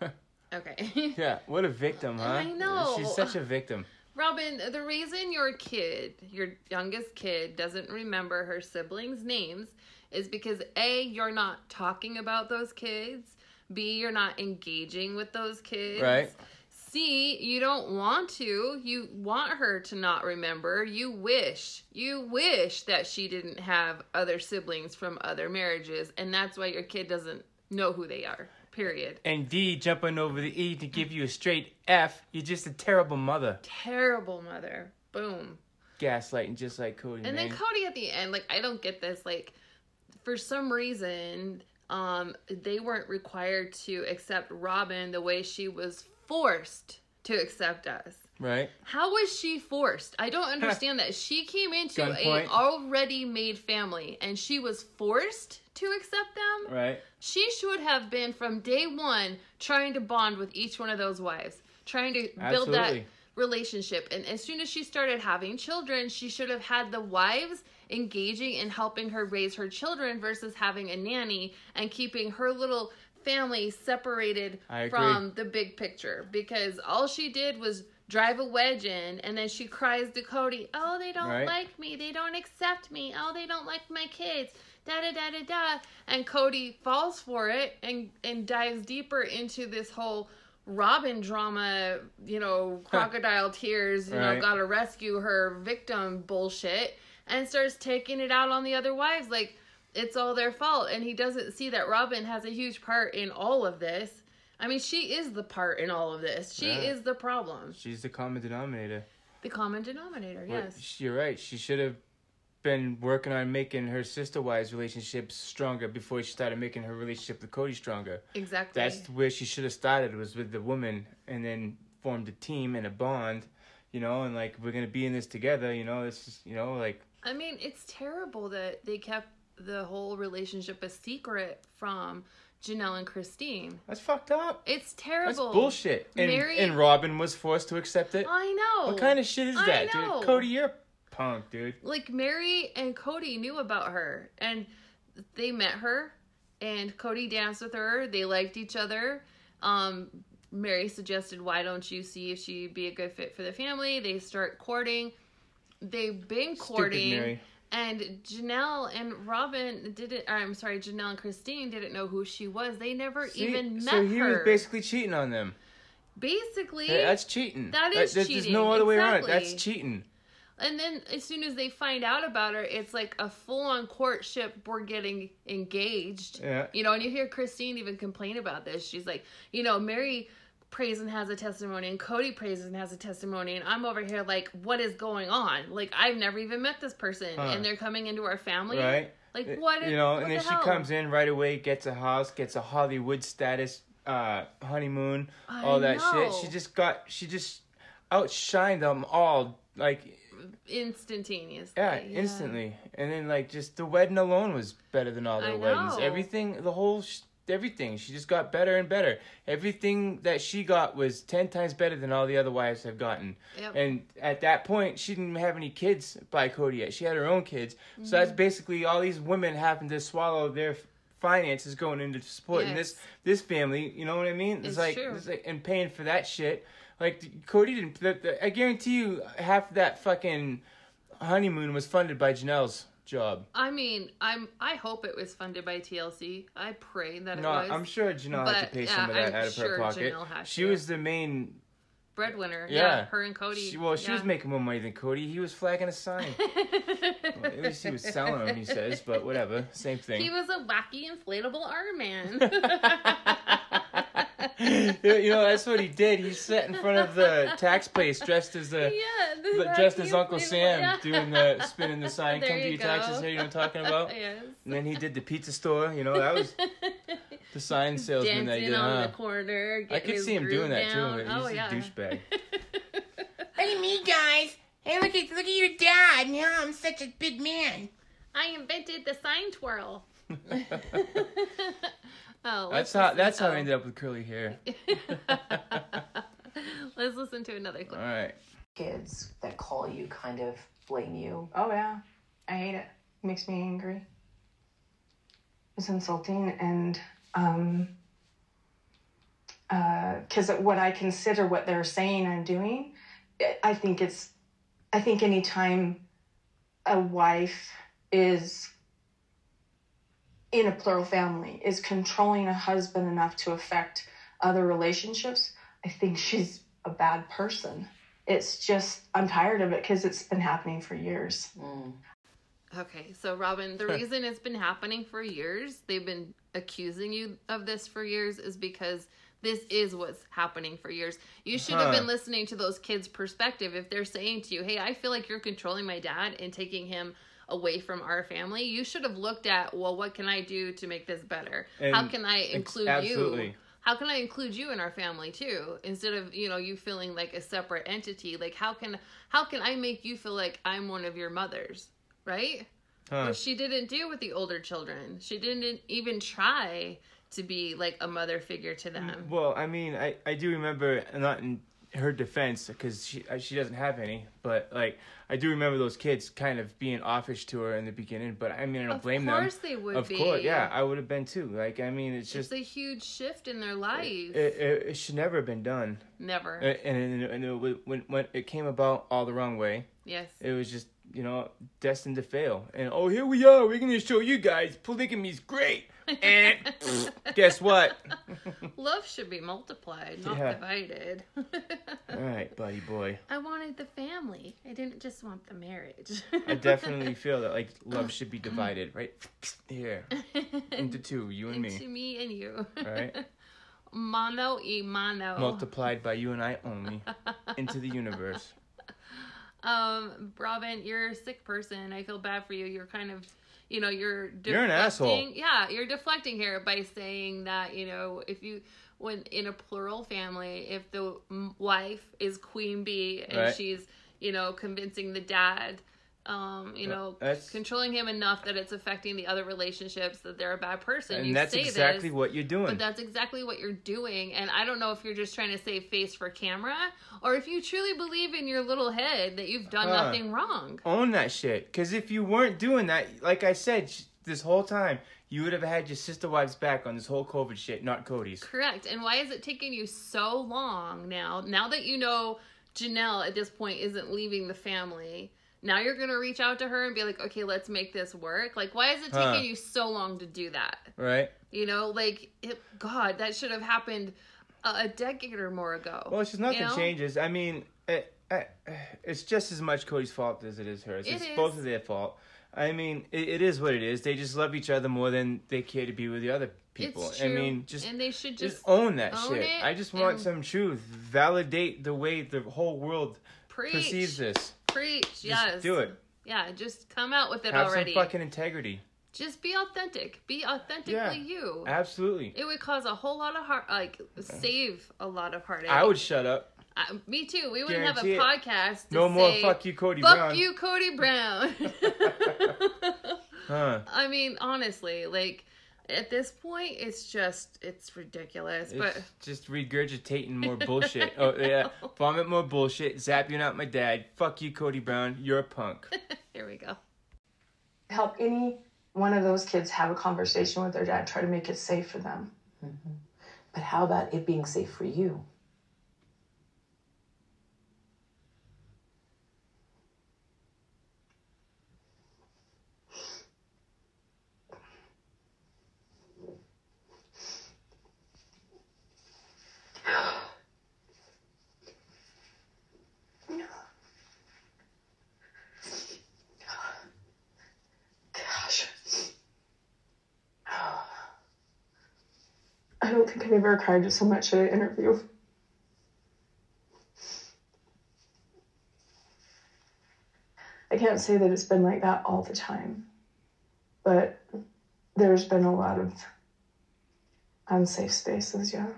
[SPEAKER 1] [laughs]
[SPEAKER 2] Okay.
[SPEAKER 3] Yeah, what a victim, huh?
[SPEAKER 2] I know.
[SPEAKER 3] She's such a victim.
[SPEAKER 2] Robyn, the reason your kid, your youngest kid, doesn't remember her siblings' names is because A, you're not talking about those kids. B, you're not engaging with those kids.
[SPEAKER 3] Right.
[SPEAKER 2] C, you don't want to. You want her to not remember. You wish. You wish that she didn't have other siblings from other marriages, and that's why your kid doesn't know who they are. Period.
[SPEAKER 3] And D jumping over the E to give you a straight F. You're just a terrible mother.
[SPEAKER 2] Terrible mother. Boom.
[SPEAKER 3] Gaslighting just like Cody.
[SPEAKER 2] And
[SPEAKER 3] man.
[SPEAKER 2] then Cody at the end, like I don't get this. Like for some reason, um, they weren't required to accept Robyn the way she was forced to accept us.
[SPEAKER 3] Right?
[SPEAKER 2] How was she forced? I don't understand that. She came into
[SPEAKER 3] Gunpoint.
[SPEAKER 2] a already made family and she was forced to accept them.
[SPEAKER 3] Right.
[SPEAKER 2] She should have been from day one trying to bond with each one of those wives, trying to build that relationship. And as soon as she started having children, she should have had the wives engaging and helping her raise her children versus having a nanny and keeping her little family separated from the big picture because all she did was drive a wedge in and then she cries to Cody, "Oh, they don't
[SPEAKER 3] Right.
[SPEAKER 2] like me. They don't accept me. Oh, they don't like my kids." Da da da da da. And Cody falls for it and and dives deeper into this whole Robyn drama, you know, crocodile tears, you know, gotta rescue her victim bullshit, and starts taking it out on the other wives. Like, it's all their fault. And he doesn't see that Robyn has a huge part in all of this. I mean, she is the part in all of this. She
[SPEAKER 3] Yeah.
[SPEAKER 2] is the problem.
[SPEAKER 3] She's the common denominator.
[SPEAKER 2] The common denominator, yes.
[SPEAKER 3] sh- You're right. She should have been working on making her sister wives relationships stronger before she started making her relationship with Cody stronger.
[SPEAKER 2] Exactly.
[SPEAKER 3] That's where she should have started was with the woman and then formed a team and a bond, you know, and like we're gonna be in this together, you know, this is you know, like
[SPEAKER 2] I mean, it's terrible that they kept the whole relationship a secret from Janelle and Christine.
[SPEAKER 3] that's fucked up.
[SPEAKER 2] It's terrible.
[SPEAKER 3] That's bullshit. And
[SPEAKER 2] Meri-
[SPEAKER 3] and Robyn was forced to accept it.
[SPEAKER 2] I know.
[SPEAKER 3] What kind of shit is
[SPEAKER 2] I
[SPEAKER 3] that,
[SPEAKER 2] know.
[SPEAKER 3] dude? Cody, you're punk, dude.
[SPEAKER 2] like Meri and Cody knew about her and they met her and Cody danced with her. They liked each other. Um Meri suggested why don't you see if she'd be a good fit for the family? They start courting. They've been courting
[SPEAKER 3] Meri.
[SPEAKER 2] And Janelle and Robyn didn't I'm sorry, Janelle and Christine didn't know who she was. They never
[SPEAKER 3] See?
[SPEAKER 2] even met
[SPEAKER 3] so he
[SPEAKER 2] her.
[SPEAKER 3] was basically cheating on them.
[SPEAKER 2] basically
[SPEAKER 3] Hey, that's cheating.
[SPEAKER 2] That is
[SPEAKER 3] there's,
[SPEAKER 2] cheating,
[SPEAKER 3] There's no other way around it. That's cheating.
[SPEAKER 2] And then as soon as they find out about her, it's like a full on courtship. We're getting engaged.
[SPEAKER 3] Yeah.
[SPEAKER 2] You know, and you hear Christine even complain about this. She's like, you know, Meri prays and has a testimony, and Cody prays and has a testimony, and I'm over here like, what is going on? Like, I've never even met this person,
[SPEAKER 3] Huh.
[SPEAKER 2] and they're coming into our family.
[SPEAKER 3] Right.
[SPEAKER 2] Like, what?
[SPEAKER 3] You know,
[SPEAKER 2] what
[SPEAKER 3] and then
[SPEAKER 2] the
[SPEAKER 3] she comes in right away, gets a house, gets a Hollywood status uh honeymoon, all that
[SPEAKER 2] know.
[SPEAKER 3] shit. She just got she just outshined them all like
[SPEAKER 2] instantaneously.
[SPEAKER 3] yeah, instantly. And then like just the wedding alone was better than all their
[SPEAKER 2] I
[SPEAKER 3] weddings. Everything the whole sh- everything. She just got better and better. Everything that she got was ten times better than all the other wives have gotten.
[SPEAKER 2] Yep.
[SPEAKER 3] And at that point, she didn't have any kids by Cody yet. She had her own kids. So mm-hmm. that's basically all these women having to swallow their finances going into supporting this
[SPEAKER 2] Yes.
[SPEAKER 3] this family. You know what I mean? It's,
[SPEAKER 2] It's
[SPEAKER 3] like,
[SPEAKER 2] true.
[SPEAKER 3] it's like and paying for that shit. Like Cody didn't. The, the, I guarantee you, half that fucking honeymoon was funded by Janelle's job.
[SPEAKER 2] I mean, I'm. I hope it was funded by TLC. I pray that it
[SPEAKER 3] No,
[SPEAKER 2] was.
[SPEAKER 3] I'm sure Janelle had to
[SPEAKER 2] But,
[SPEAKER 3] pay
[SPEAKER 2] yeah,
[SPEAKER 3] some of that
[SPEAKER 2] I'm
[SPEAKER 3] out of
[SPEAKER 2] sure
[SPEAKER 3] her pocket. She
[SPEAKER 2] to.
[SPEAKER 3] was the main.
[SPEAKER 2] breadwinner.
[SPEAKER 3] Yeah.
[SPEAKER 2] Yeah, her and Cody.
[SPEAKER 3] She, well, she was making more money than Cody. He was flagging a sign. [laughs] Well, at least he was selling them. He says, but whatever, same thing.
[SPEAKER 2] He was a wacky inflatable arm man. [laughs] [laughs] [laughs]
[SPEAKER 3] you know, that's what he did. He sat in front of the tax place dressed as the.
[SPEAKER 2] yeah, the
[SPEAKER 3] But dressed as Uncle
[SPEAKER 2] inflatable-
[SPEAKER 3] Sam,
[SPEAKER 2] yeah.
[SPEAKER 3] doing the spinning the sign,
[SPEAKER 2] There
[SPEAKER 3] come to
[SPEAKER 2] you
[SPEAKER 3] your taxes here. You know what I'm talking about? [laughs]
[SPEAKER 2] yes.
[SPEAKER 3] And then he did the pizza store. You know, that was [laughs] the sign salesman that he
[SPEAKER 2] Dancing
[SPEAKER 3] did.
[SPEAKER 2] on
[SPEAKER 3] Huh?
[SPEAKER 2] the corner.
[SPEAKER 3] I could see him
[SPEAKER 2] groove
[SPEAKER 3] doing that
[SPEAKER 2] down.
[SPEAKER 3] too. He's
[SPEAKER 2] oh,
[SPEAKER 3] a
[SPEAKER 2] yeah.
[SPEAKER 3] douchebag.
[SPEAKER 10] Look at me, guys. Hey, look at look at your dad. Now I'm such a big man.
[SPEAKER 2] I invented the sign twirl. Oh,
[SPEAKER 3] That's how.
[SPEAKER 2] listen-
[SPEAKER 3] That's how
[SPEAKER 2] oh.
[SPEAKER 3] I ended up with curly hair. [laughs]
[SPEAKER 2] Let's listen to another clip.
[SPEAKER 3] right.
[SPEAKER 4] Kids that call you kind of blame you.
[SPEAKER 6] Oh yeah, I hate it. It makes me angry. It's insulting and um because what I consider what they're saying and doing, I- I think it's, I think anytime a wife is in a plural family is controlling a husband enough to affect other relationships, I think she's a bad person. It's just I'm tired of it because it's been happening for years. Mm.
[SPEAKER 2] Okay, so Robyn, the reason it's been happening for years, they've been accusing you of this for years, is because this is what's happening for years. You should have
[SPEAKER 3] Huh.
[SPEAKER 2] been listening to those kids' perspective. If they're saying to you, hey, I feel like you're controlling my dad and taking him away from our family, you should have looked at, well, what can I do to make this better? How can I include
[SPEAKER 3] absolutely.
[SPEAKER 2] you? How can I include you in our family too? Instead of, you know, you feeling like a separate entity. Like how can how can I make you feel like I'm one of your mothers? Right?
[SPEAKER 3] Huh.
[SPEAKER 2] Which she didn't do with the older children. She didn't even try to be like a mother figure to them.
[SPEAKER 3] Well, I mean, I, I do remember not in her defense because she uh, she doesn't have any, but like I do remember those kids kind of being offish to her in the beginning. But I mean, I don't
[SPEAKER 2] Of
[SPEAKER 3] blame them.
[SPEAKER 2] Of course they would
[SPEAKER 3] Of
[SPEAKER 2] be.
[SPEAKER 3] course, yeah, I would have been too. Like I mean, it's
[SPEAKER 2] It's
[SPEAKER 3] just
[SPEAKER 2] a huge shift in their life.
[SPEAKER 3] it, it, it should never have been done.
[SPEAKER 2] Never.
[SPEAKER 3] And, and, and it, when when it came about all the wrong way,
[SPEAKER 2] yes.
[SPEAKER 3] it was just you know destined to fail. And oh, here we are. We're gonna show you guys polygamy's great. And [laughs] guess what? [laughs]
[SPEAKER 2] Love should be multiplied, not
[SPEAKER 3] Yeah.
[SPEAKER 2] divided. [laughs]
[SPEAKER 3] All right, buddy boy.
[SPEAKER 2] I wanted the family. I didn't just want the marriage.
[SPEAKER 3] I definitely feel that like love should be divided right [sniffs] here into two, you and
[SPEAKER 2] Into
[SPEAKER 3] me,
[SPEAKER 2] me and you.
[SPEAKER 3] right?
[SPEAKER 2] Mano y mano.
[SPEAKER 3] Multiplied by you and I only into the universe.
[SPEAKER 2] Um, Robyn, you're a sick person. I feel bad for you. You're kind of, you know, you're deflecting.
[SPEAKER 3] You're an asshole.
[SPEAKER 2] Yeah, you're deflecting here by saying that, you know, if you, when in a plural family, if the wife is queen bee and
[SPEAKER 3] Right.
[SPEAKER 2] she's, you know, convincing the dad, um, you know,
[SPEAKER 3] that's-
[SPEAKER 2] controlling him enough that it's affecting the other relationships that they're a bad person.
[SPEAKER 3] And
[SPEAKER 2] you
[SPEAKER 3] that's exactly
[SPEAKER 2] this,
[SPEAKER 3] what you're doing.
[SPEAKER 2] but that's exactly what you're doing. And I don't know if you're just trying to save face for camera or if you truly believe in your little head that you've done
[SPEAKER 3] Huh.
[SPEAKER 2] nothing wrong.
[SPEAKER 3] Own that shit. Because if you weren't doing that, like I said this whole time, you would have had your sister wives back on this whole COVID shit, not Cody's.
[SPEAKER 2] Correct. And why is it taking you so long now? Now that you know Janelle at this point isn't leaving the family, now you're going to reach out to her and be like, okay, let's make this work. Like, why is it taking
[SPEAKER 3] Huh.
[SPEAKER 2] you so long to do that?
[SPEAKER 3] Right?
[SPEAKER 2] You know, like, it, God, that should have happened a, a decade or more ago.
[SPEAKER 3] Well, it's just nothing
[SPEAKER 2] You know?
[SPEAKER 3] changes. I mean, it, I, it's just as much Cody's fault as it is hers.
[SPEAKER 2] It
[SPEAKER 3] it's
[SPEAKER 2] is.
[SPEAKER 3] both of their fault. I mean, it, it is what it is. They just love each other more than they care to be with the other people.
[SPEAKER 2] It's
[SPEAKER 3] I mean, just
[SPEAKER 2] and they should
[SPEAKER 3] just
[SPEAKER 2] just,
[SPEAKER 3] own that
[SPEAKER 2] own
[SPEAKER 3] shit. I just want some truth. Validate the way the whole world
[SPEAKER 2] preach.
[SPEAKER 3] perceives this.
[SPEAKER 2] Preach,
[SPEAKER 3] Just
[SPEAKER 2] yes.
[SPEAKER 3] do it.
[SPEAKER 2] Yeah, just come out with it
[SPEAKER 3] Have
[SPEAKER 2] already.
[SPEAKER 3] some fucking integrity.
[SPEAKER 2] Just be authentic. Be authentically
[SPEAKER 3] Yeah.
[SPEAKER 2] you.
[SPEAKER 3] Absolutely.
[SPEAKER 2] It would cause a whole lot of heart, like save a lot of heartache.
[SPEAKER 3] I would shut up.
[SPEAKER 2] Uh, me too. We wouldn't have a
[SPEAKER 3] it.
[SPEAKER 2] podcast. To
[SPEAKER 3] No more
[SPEAKER 2] say,
[SPEAKER 3] fuck you, Cody Brown.
[SPEAKER 2] Fuck
[SPEAKER 3] Brown.
[SPEAKER 2] you, Cody Brown. [laughs]
[SPEAKER 3] Huh. [laughs]
[SPEAKER 2] I mean, honestly, like At this point, it's just it's ridiculous. But
[SPEAKER 3] just regurgitating more [laughs] bullshit. oh yeah, vomit more bullshit. Zap, you're not my dad. Fuck you, Cody Brown. You're a punk. [laughs]
[SPEAKER 2] here we go.
[SPEAKER 6] Help any one of those kids have a conversation with their dad. Try to make it safe for them. Mm-hmm.
[SPEAKER 4] But how about it being safe for you?
[SPEAKER 6] Gosh. I don't think I've ever cried so much at an interview. I can't say that it's been like that all the time, but there's been a lot of unsafe spaces, yeah.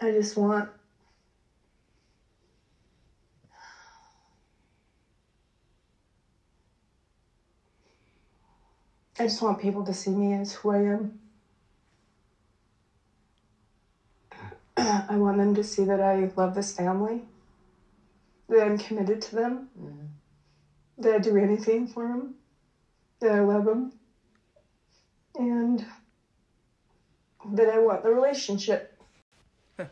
[SPEAKER 6] I just want I just want people to see me as who I am. [clears throat] I want them to see that I love this family, that I'm committed to them, mm-hmm. that I do anything for them, that I love them, and that I want the relationship. [laughs]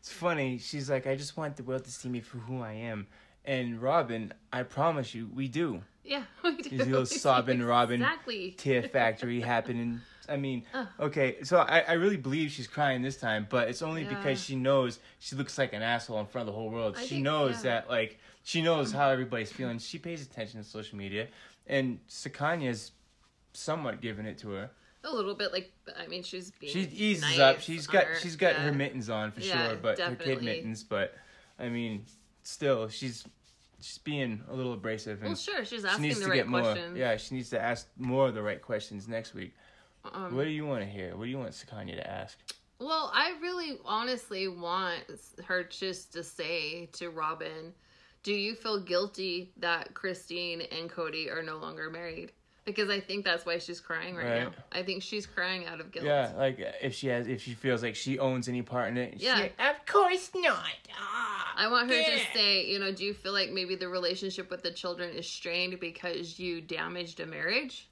[SPEAKER 3] It's funny. She's like, I just want the world to see me for who I am. And Robyn, I promise you, we do.
[SPEAKER 2] Yeah, [laughs] we do.
[SPEAKER 3] These little [laughs] sobbing Robyn
[SPEAKER 2] Exactly.
[SPEAKER 3] tear factory [laughs] happening. I mean,
[SPEAKER 2] Ugh.
[SPEAKER 3] okay, so I, I really believe she's crying this time, but it's only
[SPEAKER 2] Yeah.
[SPEAKER 3] because she knows she looks like an asshole in front of the whole world.
[SPEAKER 2] I
[SPEAKER 3] she
[SPEAKER 2] think-
[SPEAKER 3] knows
[SPEAKER 2] yeah.
[SPEAKER 3] that, like, she knows um. how everybody's feeling. She pays attention to social media, and Sukanya's somewhat giving it to her.
[SPEAKER 2] A little bit like I mean, she's being
[SPEAKER 3] She eases
[SPEAKER 2] nice
[SPEAKER 3] up. She's got
[SPEAKER 2] her-
[SPEAKER 3] she's got
[SPEAKER 2] yeah.
[SPEAKER 3] her mittens on for sure, but her kid mittens. But I mean, still, she's she's being a little abrasive. And
[SPEAKER 2] Well, sure, she's asking she
[SPEAKER 3] needs
[SPEAKER 2] the
[SPEAKER 3] to
[SPEAKER 2] right
[SPEAKER 3] get more.
[SPEAKER 2] questions.
[SPEAKER 3] Yeah, she needs to ask more of the right questions next week.
[SPEAKER 2] Um,
[SPEAKER 3] what do you want to hear? What do you want Sukanya to ask?
[SPEAKER 2] Well, I really honestly want her just to say to Robyn, do you feel guilty that Christine and Cody are no longer married? Because I think that's why she's crying right,
[SPEAKER 3] Right.
[SPEAKER 2] now. I think she's crying out of guilt.
[SPEAKER 3] Yeah, like if she has, if she feels like she owns any part in it. she-
[SPEAKER 2] Yeah.
[SPEAKER 10] Of course not. Ah,
[SPEAKER 2] I want her
[SPEAKER 10] yeah.
[SPEAKER 2] to say, you know, do you feel like maybe the relationship with the children is strained because you damaged a marriage?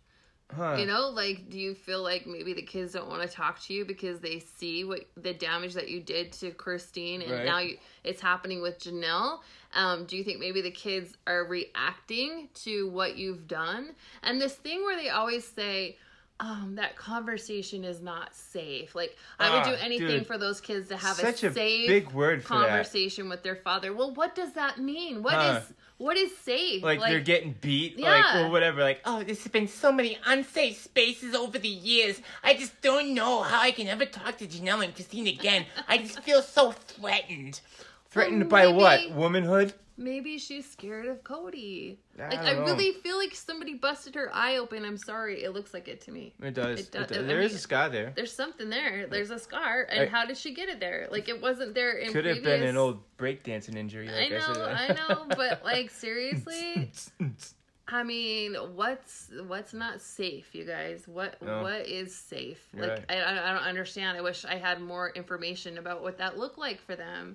[SPEAKER 3] Huh.
[SPEAKER 2] You know, like, do you feel like maybe the kids don't want to talk to you because they see what the damage that you did to Christine, and
[SPEAKER 3] Right.
[SPEAKER 2] now you, it's happening with Janelle? Um, do you think maybe the kids are reacting to what you've done? And this thing where they always say, um, that conversation is not safe. Like, I would
[SPEAKER 3] Ah,
[SPEAKER 2] do anything
[SPEAKER 3] dude.
[SPEAKER 2] for those kids to have
[SPEAKER 3] Such
[SPEAKER 2] a
[SPEAKER 3] a
[SPEAKER 2] safe
[SPEAKER 3] big word for that.
[SPEAKER 2] conversation with their father. Well, what does that mean? What is
[SPEAKER 3] Huh.
[SPEAKER 2] what is safe?
[SPEAKER 3] Like, they're getting beat, like or whatever. Like,
[SPEAKER 10] Oh, there's been so many unsafe spaces over the years. I just don't know how I can ever talk to Janelle and Christine again. I just feel so threatened.
[SPEAKER 3] Threatened by what? Womanhood?
[SPEAKER 2] Maybe she's scared of Cody.
[SPEAKER 3] I
[SPEAKER 2] like I
[SPEAKER 3] know.
[SPEAKER 2] really feel like somebody busted her eye open. I'm sorry, it looks like it to me.
[SPEAKER 3] It does.
[SPEAKER 2] It
[SPEAKER 3] It
[SPEAKER 2] does-. I
[SPEAKER 3] There is a scar there.
[SPEAKER 2] There's something there. There's a scar, and
[SPEAKER 3] I-
[SPEAKER 2] how did she get it there? Like it wasn't there in
[SPEAKER 3] Could have
[SPEAKER 2] previous...
[SPEAKER 3] been an old breakdancing injury.
[SPEAKER 2] I
[SPEAKER 3] Like
[SPEAKER 2] know,
[SPEAKER 3] said. [laughs]
[SPEAKER 2] I know, but like seriously, [laughs] I mean, what's what's not safe, you guys? What
[SPEAKER 3] No.
[SPEAKER 2] what is safe?
[SPEAKER 3] You're
[SPEAKER 2] like
[SPEAKER 3] right.
[SPEAKER 2] I, I I don't understand. I wish I had more information about what that looked like for them.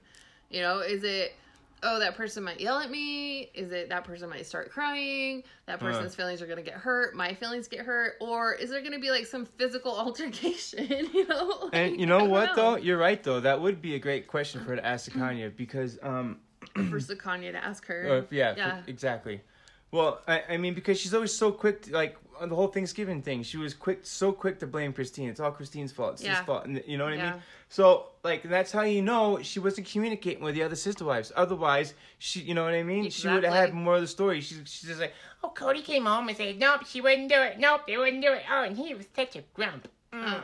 [SPEAKER 2] You know, is it oh that person might yell at me? Is it that person might start crying? That person's feelings are gonna get hurt. My feelings get hurt, or is there gonna be like some physical [laughs] altercation? You know, [laughs]
[SPEAKER 3] And you know what
[SPEAKER 2] know.
[SPEAKER 3] though? You're right though. That would be a great question for her to ask Sukanya [clears throat] because um [clears throat]
[SPEAKER 2] for Sukanya to ask her.
[SPEAKER 3] Uh, yeah,
[SPEAKER 2] yeah.
[SPEAKER 3] for- exactly. Well, I, I mean, because she's always so quick, to, like on the whole Thanksgiving thing, she was quick, so quick to blame Christine. It's all Christine's fault. It's
[SPEAKER 2] Yeah.
[SPEAKER 3] his fault, and you know what I
[SPEAKER 2] Yeah.
[SPEAKER 3] mean. So, like, that's how you know she wasn't communicating with the other sister wives. Otherwise, she, you know what I mean. She would have had more of the story. She's, she's just like,
[SPEAKER 10] Oh, Cody came home and said, nope, she wouldn't do it. Nope, they wouldn't do it. Oh, and he was such a grump. Mm.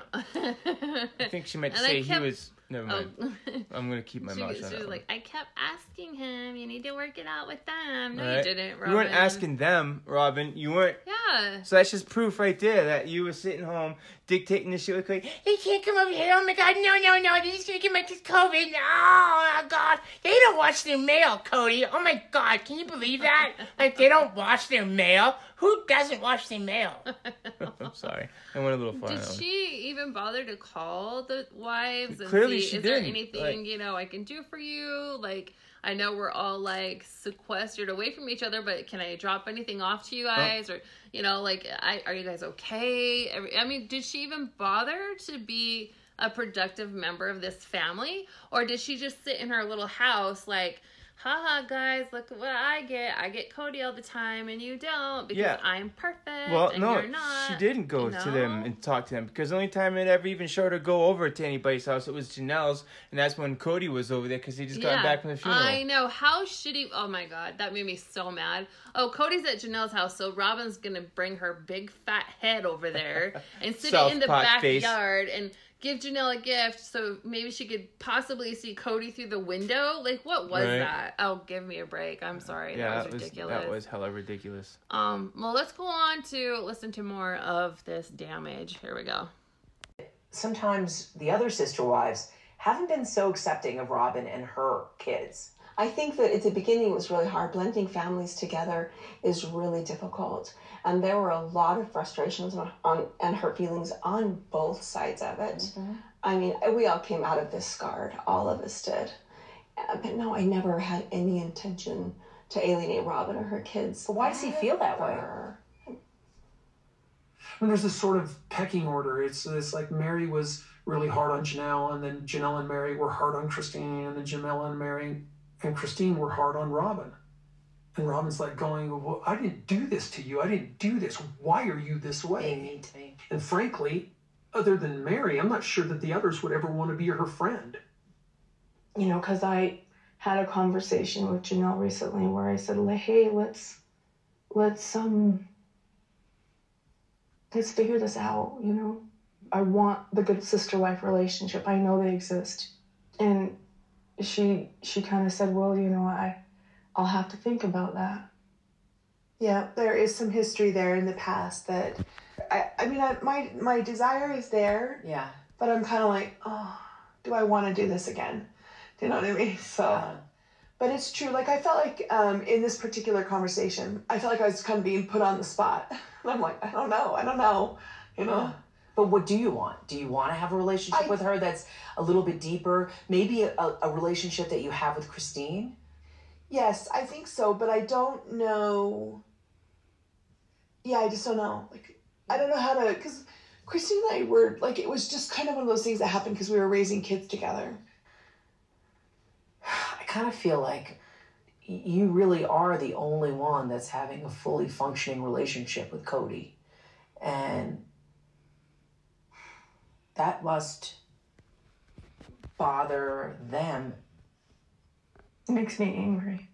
[SPEAKER 3] I think she meant to [laughs]
[SPEAKER 2] And
[SPEAKER 3] say
[SPEAKER 2] kept-
[SPEAKER 3] he was. Never mind.
[SPEAKER 2] Oh. [laughs]
[SPEAKER 3] I'm gonna keep my
[SPEAKER 2] she,
[SPEAKER 3] mouth
[SPEAKER 2] she
[SPEAKER 3] shut.
[SPEAKER 2] was
[SPEAKER 3] on that
[SPEAKER 2] like, I kept asking him, you need to work it out with them. No.
[SPEAKER 3] Right?
[SPEAKER 2] you didn't, Robyn.
[SPEAKER 3] You weren't asking them, Robyn. You weren't.
[SPEAKER 2] Yeah.
[SPEAKER 3] So that's just proof right there that you were sitting home dictating this shit with Cody.
[SPEAKER 10] They can't come over here. Oh my god, no, no, no. They're just gonna get my this COVID. Oh, god. They don't watch their mail, Cody. Oh my god, can you believe that? [laughs] like, they don't watch their mail. Who doesn't watch their mail? [laughs]
[SPEAKER 3] I'm sorry. I went a little far.
[SPEAKER 2] Did she even bother to call the wives and
[SPEAKER 3] Clearly
[SPEAKER 2] see
[SPEAKER 3] she
[SPEAKER 2] is there
[SPEAKER 3] didn't,
[SPEAKER 2] anything
[SPEAKER 3] like-
[SPEAKER 2] you know I can do for you? Like I know we're all like sequestered away from each other, but can I drop anything off to you guys? Or you know, like I are you guys okay? I mean, did she even bother to be a productive member of this family, or did she just sit in her little house like? Haha, guys, look what I get. I get Cody all the time, and you don't because
[SPEAKER 3] Yeah.
[SPEAKER 2] I'm perfect.
[SPEAKER 3] Well,
[SPEAKER 2] and
[SPEAKER 3] no,
[SPEAKER 2] you're not.
[SPEAKER 3] she didn't go
[SPEAKER 2] you
[SPEAKER 3] to them and talk to them because the only time it ever even showed her go over to anybody's house it was Janelle's, and that's when Cody was over there because he just got back from the funeral.
[SPEAKER 2] I know how shitty. Oh my god, that made me so mad. Oh, Cody's at Janelle's house, so Robyn's gonna bring her big fat head over there [laughs] and sit it in the
[SPEAKER 3] Southpaw face.
[SPEAKER 2] backyard and give Janelle a gift so maybe she could possibly see Cody through the window. Like, what was
[SPEAKER 3] Right.
[SPEAKER 2] that? Oh, give me a break. I'm sorry.
[SPEAKER 3] yeah,
[SPEAKER 2] that was ridiculous.
[SPEAKER 3] that was hella ridiculous.
[SPEAKER 2] Um, well, let's go on to listen to more of this damage. Here we go.
[SPEAKER 4] Sometimes the other sister wives haven't been so accepting of Robyn and her kids.
[SPEAKER 5] I think that at the beginning it was really hard. Blending families together is really difficult. And there were a lot of frustrations on, on and hurt feelings on both sides of it. I mean, we all came out of this scarred, all of us did. Uh, But no, I never had any intention to alienate Robyn or her kids.
[SPEAKER 4] But why does he feel that way?
[SPEAKER 5] ever.
[SPEAKER 1] And there's this sort of pecking order. It's it's like Meri was really hard on Janelle, and then Janelle and Meri were hard on Christine, and then Janelle and Meri and Christine were hard on Robyn. And Robyn's like going, well, I didn't do this to you. I didn't do this. Why are you this
[SPEAKER 4] They
[SPEAKER 1] way?
[SPEAKER 4] need to be.
[SPEAKER 1] And frankly, other than Meri, I'm not sure that the others would ever want to be her friend.
[SPEAKER 6] you know, because I had a conversation with Janelle recently where I said, like, "Hey, let's let's um let's figure this out." You know, I want the good sister wife relationship. I know they exist, and she she kind of said, "Well, you know, I I'll have to think about that."
[SPEAKER 7] Yeah, there is some history there in the past that I, I mean, I, my my desire is there,
[SPEAKER 4] Yeah.
[SPEAKER 7] but I'm kind of like, oh, do I want to do this again? Do you know what I mean? So,
[SPEAKER 4] Uh,
[SPEAKER 7] but it's true. Like I felt like um, in this particular conversation, I felt like I was kind of being put on the spot. And [laughs] I'm like, I don't know, I don't know, you know.
[SPEAKER 4] But what do you want? Do you want to have a relationship
[SPEAKER 7] I-
[SPEAKER 4] with her that's a little bit deeper? Maybe a, a relationship that you have with Christine?
[SPEAKER 7] Yes, I think so, but I don't know. Yeah, I just don't know. Like, I don't know how to, because Christine and I were like, it was just kind of one of those things that happened because we were raising kids together. [sighs]
[SPEAKER 4] I kind of feel like you really are the only one that's having a fully functioning relationship with Cody. And that must bother them.
[SPEAKER 6] It makes me angry.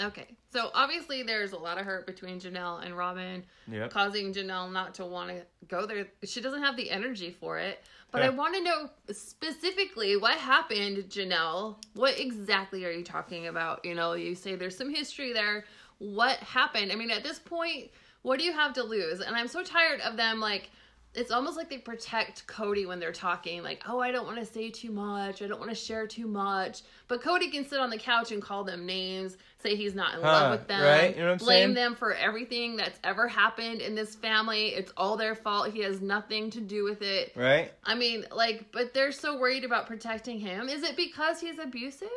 [SPEAKER 2] Okay, so obviously there's a lot of hurt between Janelle and Robyn,
[SPEAKER 3] Yep.
[SPEAKER 2] causing Janelle not to want to go there. She doesn't have the energy for it. But I want to know specifically what happened, Janelle. What exactly are you talking about? You know, you say there's some history there. What happened? I mean, at this point, what do you have to lose? And I'm so tired of them like it's almost like they protect Cody when they're talking, like, oh, I don't want to say too much. I don't want to share too much. But Cody can sit on the couch and call them names, say he's not in
[SPEAKER 3] Huh,
[SPEAKER 2] love with them,
[SPEAKER 3] right? You know
[SPEAKER 2] blame
[SPEAKER 3] saying?
[SPEAKER 2] them for everything that's ever happened in this family. It's all their fault. He has nothing to do with it.
[SPEAKER 3] Right?
[SPEAKER 2] I mean, like, but they're so worried about protecting him. Is it because he's abusive?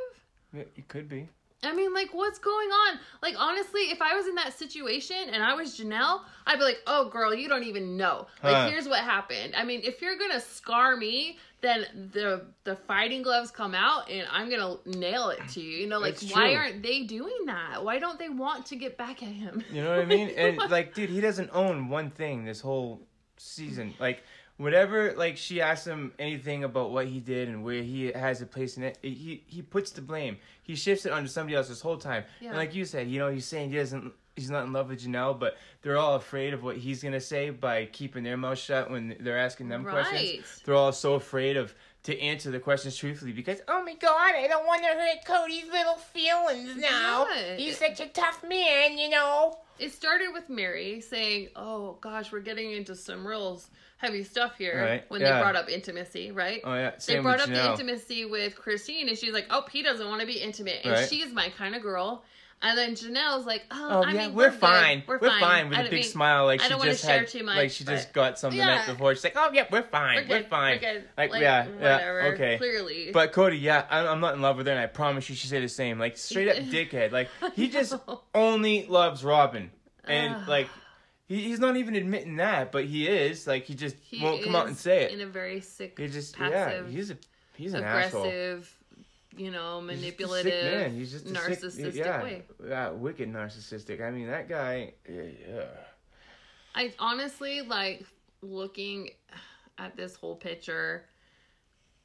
[SPEAKER 3] It could be.
[SPEAKER 2] I mean, like, what's going on? Like, honestly, if I was in that situation and I was Janelle, I'd be like, oh, girl, you don't even know. Like,
[SPEAKER 3] Huh.
[SPEAKER 2] here's what happened. I mean, if you're gonna scar me, then the the fighting gloves come out and I'm gonna nail it to you. You know, like, why aren't they doing that? Why don't they want to get back at him?
[SPEAKER 3] You know what I mean? And [laughs] like, dude, he doesn't own one thing this whole season. Like, whatever, like she asks him anything about what he did and where he has a place in it, he he puts the blame. He shifts it onto somebody else this whole time.
[SPEAKER 2] Yeah.
[SPEAKER 3] And like you said, you know, he's saying he doesn't. He's not in love with Janelle, but they're all afraid of what he's gonna say by keeping their mouth shut when they're asking them
[SPEAKER 2] Right.
[SPEAKER 3] questions. They're all so afraid of to answer the questions truthfully because
[SPEAKER 10] Oh my god, I don't want to hurt Cody's little feelings now.
[SPEAKER 2] Good.
[SPEAKER 10] He's such a tough man, you know.
[SPEAKER 2] It started with Meri saying, "Oh gosh, we're getting into some real heavy stuff here."
[SPEAKER 3] Right,
[SPEAKER 2] When
[SPEAKER 3] yeah.
[SPEAKER 2] they brought up intimacy, right?
[SPEAKER 3] oh yeah,
[SPEAKER 2] they brought up the intimacy with Christine, and she's like, "Oh, he doesn't want to be intimate," and
[SPEAKER 3] Right.
[SPEAKER 2] she's my kind of girl. And then Janelle's like, "Oh,
[SPEAKER 3] Oh
[SPEAKER 2] I
[SPEAKER 3] yeah,
[SPEAKER 2] mean,
[SPEAKER 3] we're,
[SPEAKER 2] good.
[SPEAKER 3] fine.
[SPEAKER 2] We're,
[SPEAKER 3] We're
[SPEAKER 2] fine.
[SPEAKER 3] fine with
[SPEAKER 2] I
[SPEAKER 3] a big
[SPEAKER 2] mean-
[SPEAKER 3] smile, like
[SPEAKER 2] I
[SPEAKER 3] she just
[SPEAKER 2] share
[SPEAKER 3] had,
[SPEAKER 2] too much,
[SPEAKER 3] like she just got some the night before. She's like, oh yeah, we're fine,
[SPEAKER 2] We're
[SPEAKER 3] we're, fine.
[SPEAKER 2] we're.
[SPEAKER 3] Like,
[SPEAKER 2] Like,
[SPEAKER 3] yeah,
[SPEAKER 2] whatever,
[SPEAKER 3] yeah, okay.
[SPEAKER 2] clearly.
[SPEAKER 3] But Cody, yeah, I, I'm not in love with her, and I promise you, she said the same. Like straight up [laughs] dickhead. Like he just only loves Robyn, and like he, he's not even admitting that, but he is. Like he just
[SPEAKER 2] He
[SPEAKER 3] won't come out and say it.
[SPEAKER 2] in a very sick,
[SPEAKER 3] He just
[SPEAKER 2] passive,
[SPEAKER 3] yeah, he's a he's an asshole.
[SPEAKER 2] You know,
[SPEAKER 3] He's just a
[SPEAKER 2] manipulative,
[SPEAKER 3] sick man. He's just a
[SPEAKER 2] narcissistic
[SPEAKER 3] sick, yeah,
[SPEAKER 2] way.
[SPEAKER 3] yeah, wicked narcissistic. I mean, that guy. Yeah, yeah.
[SPEAKER 2] I honestly like looking at this whole picture.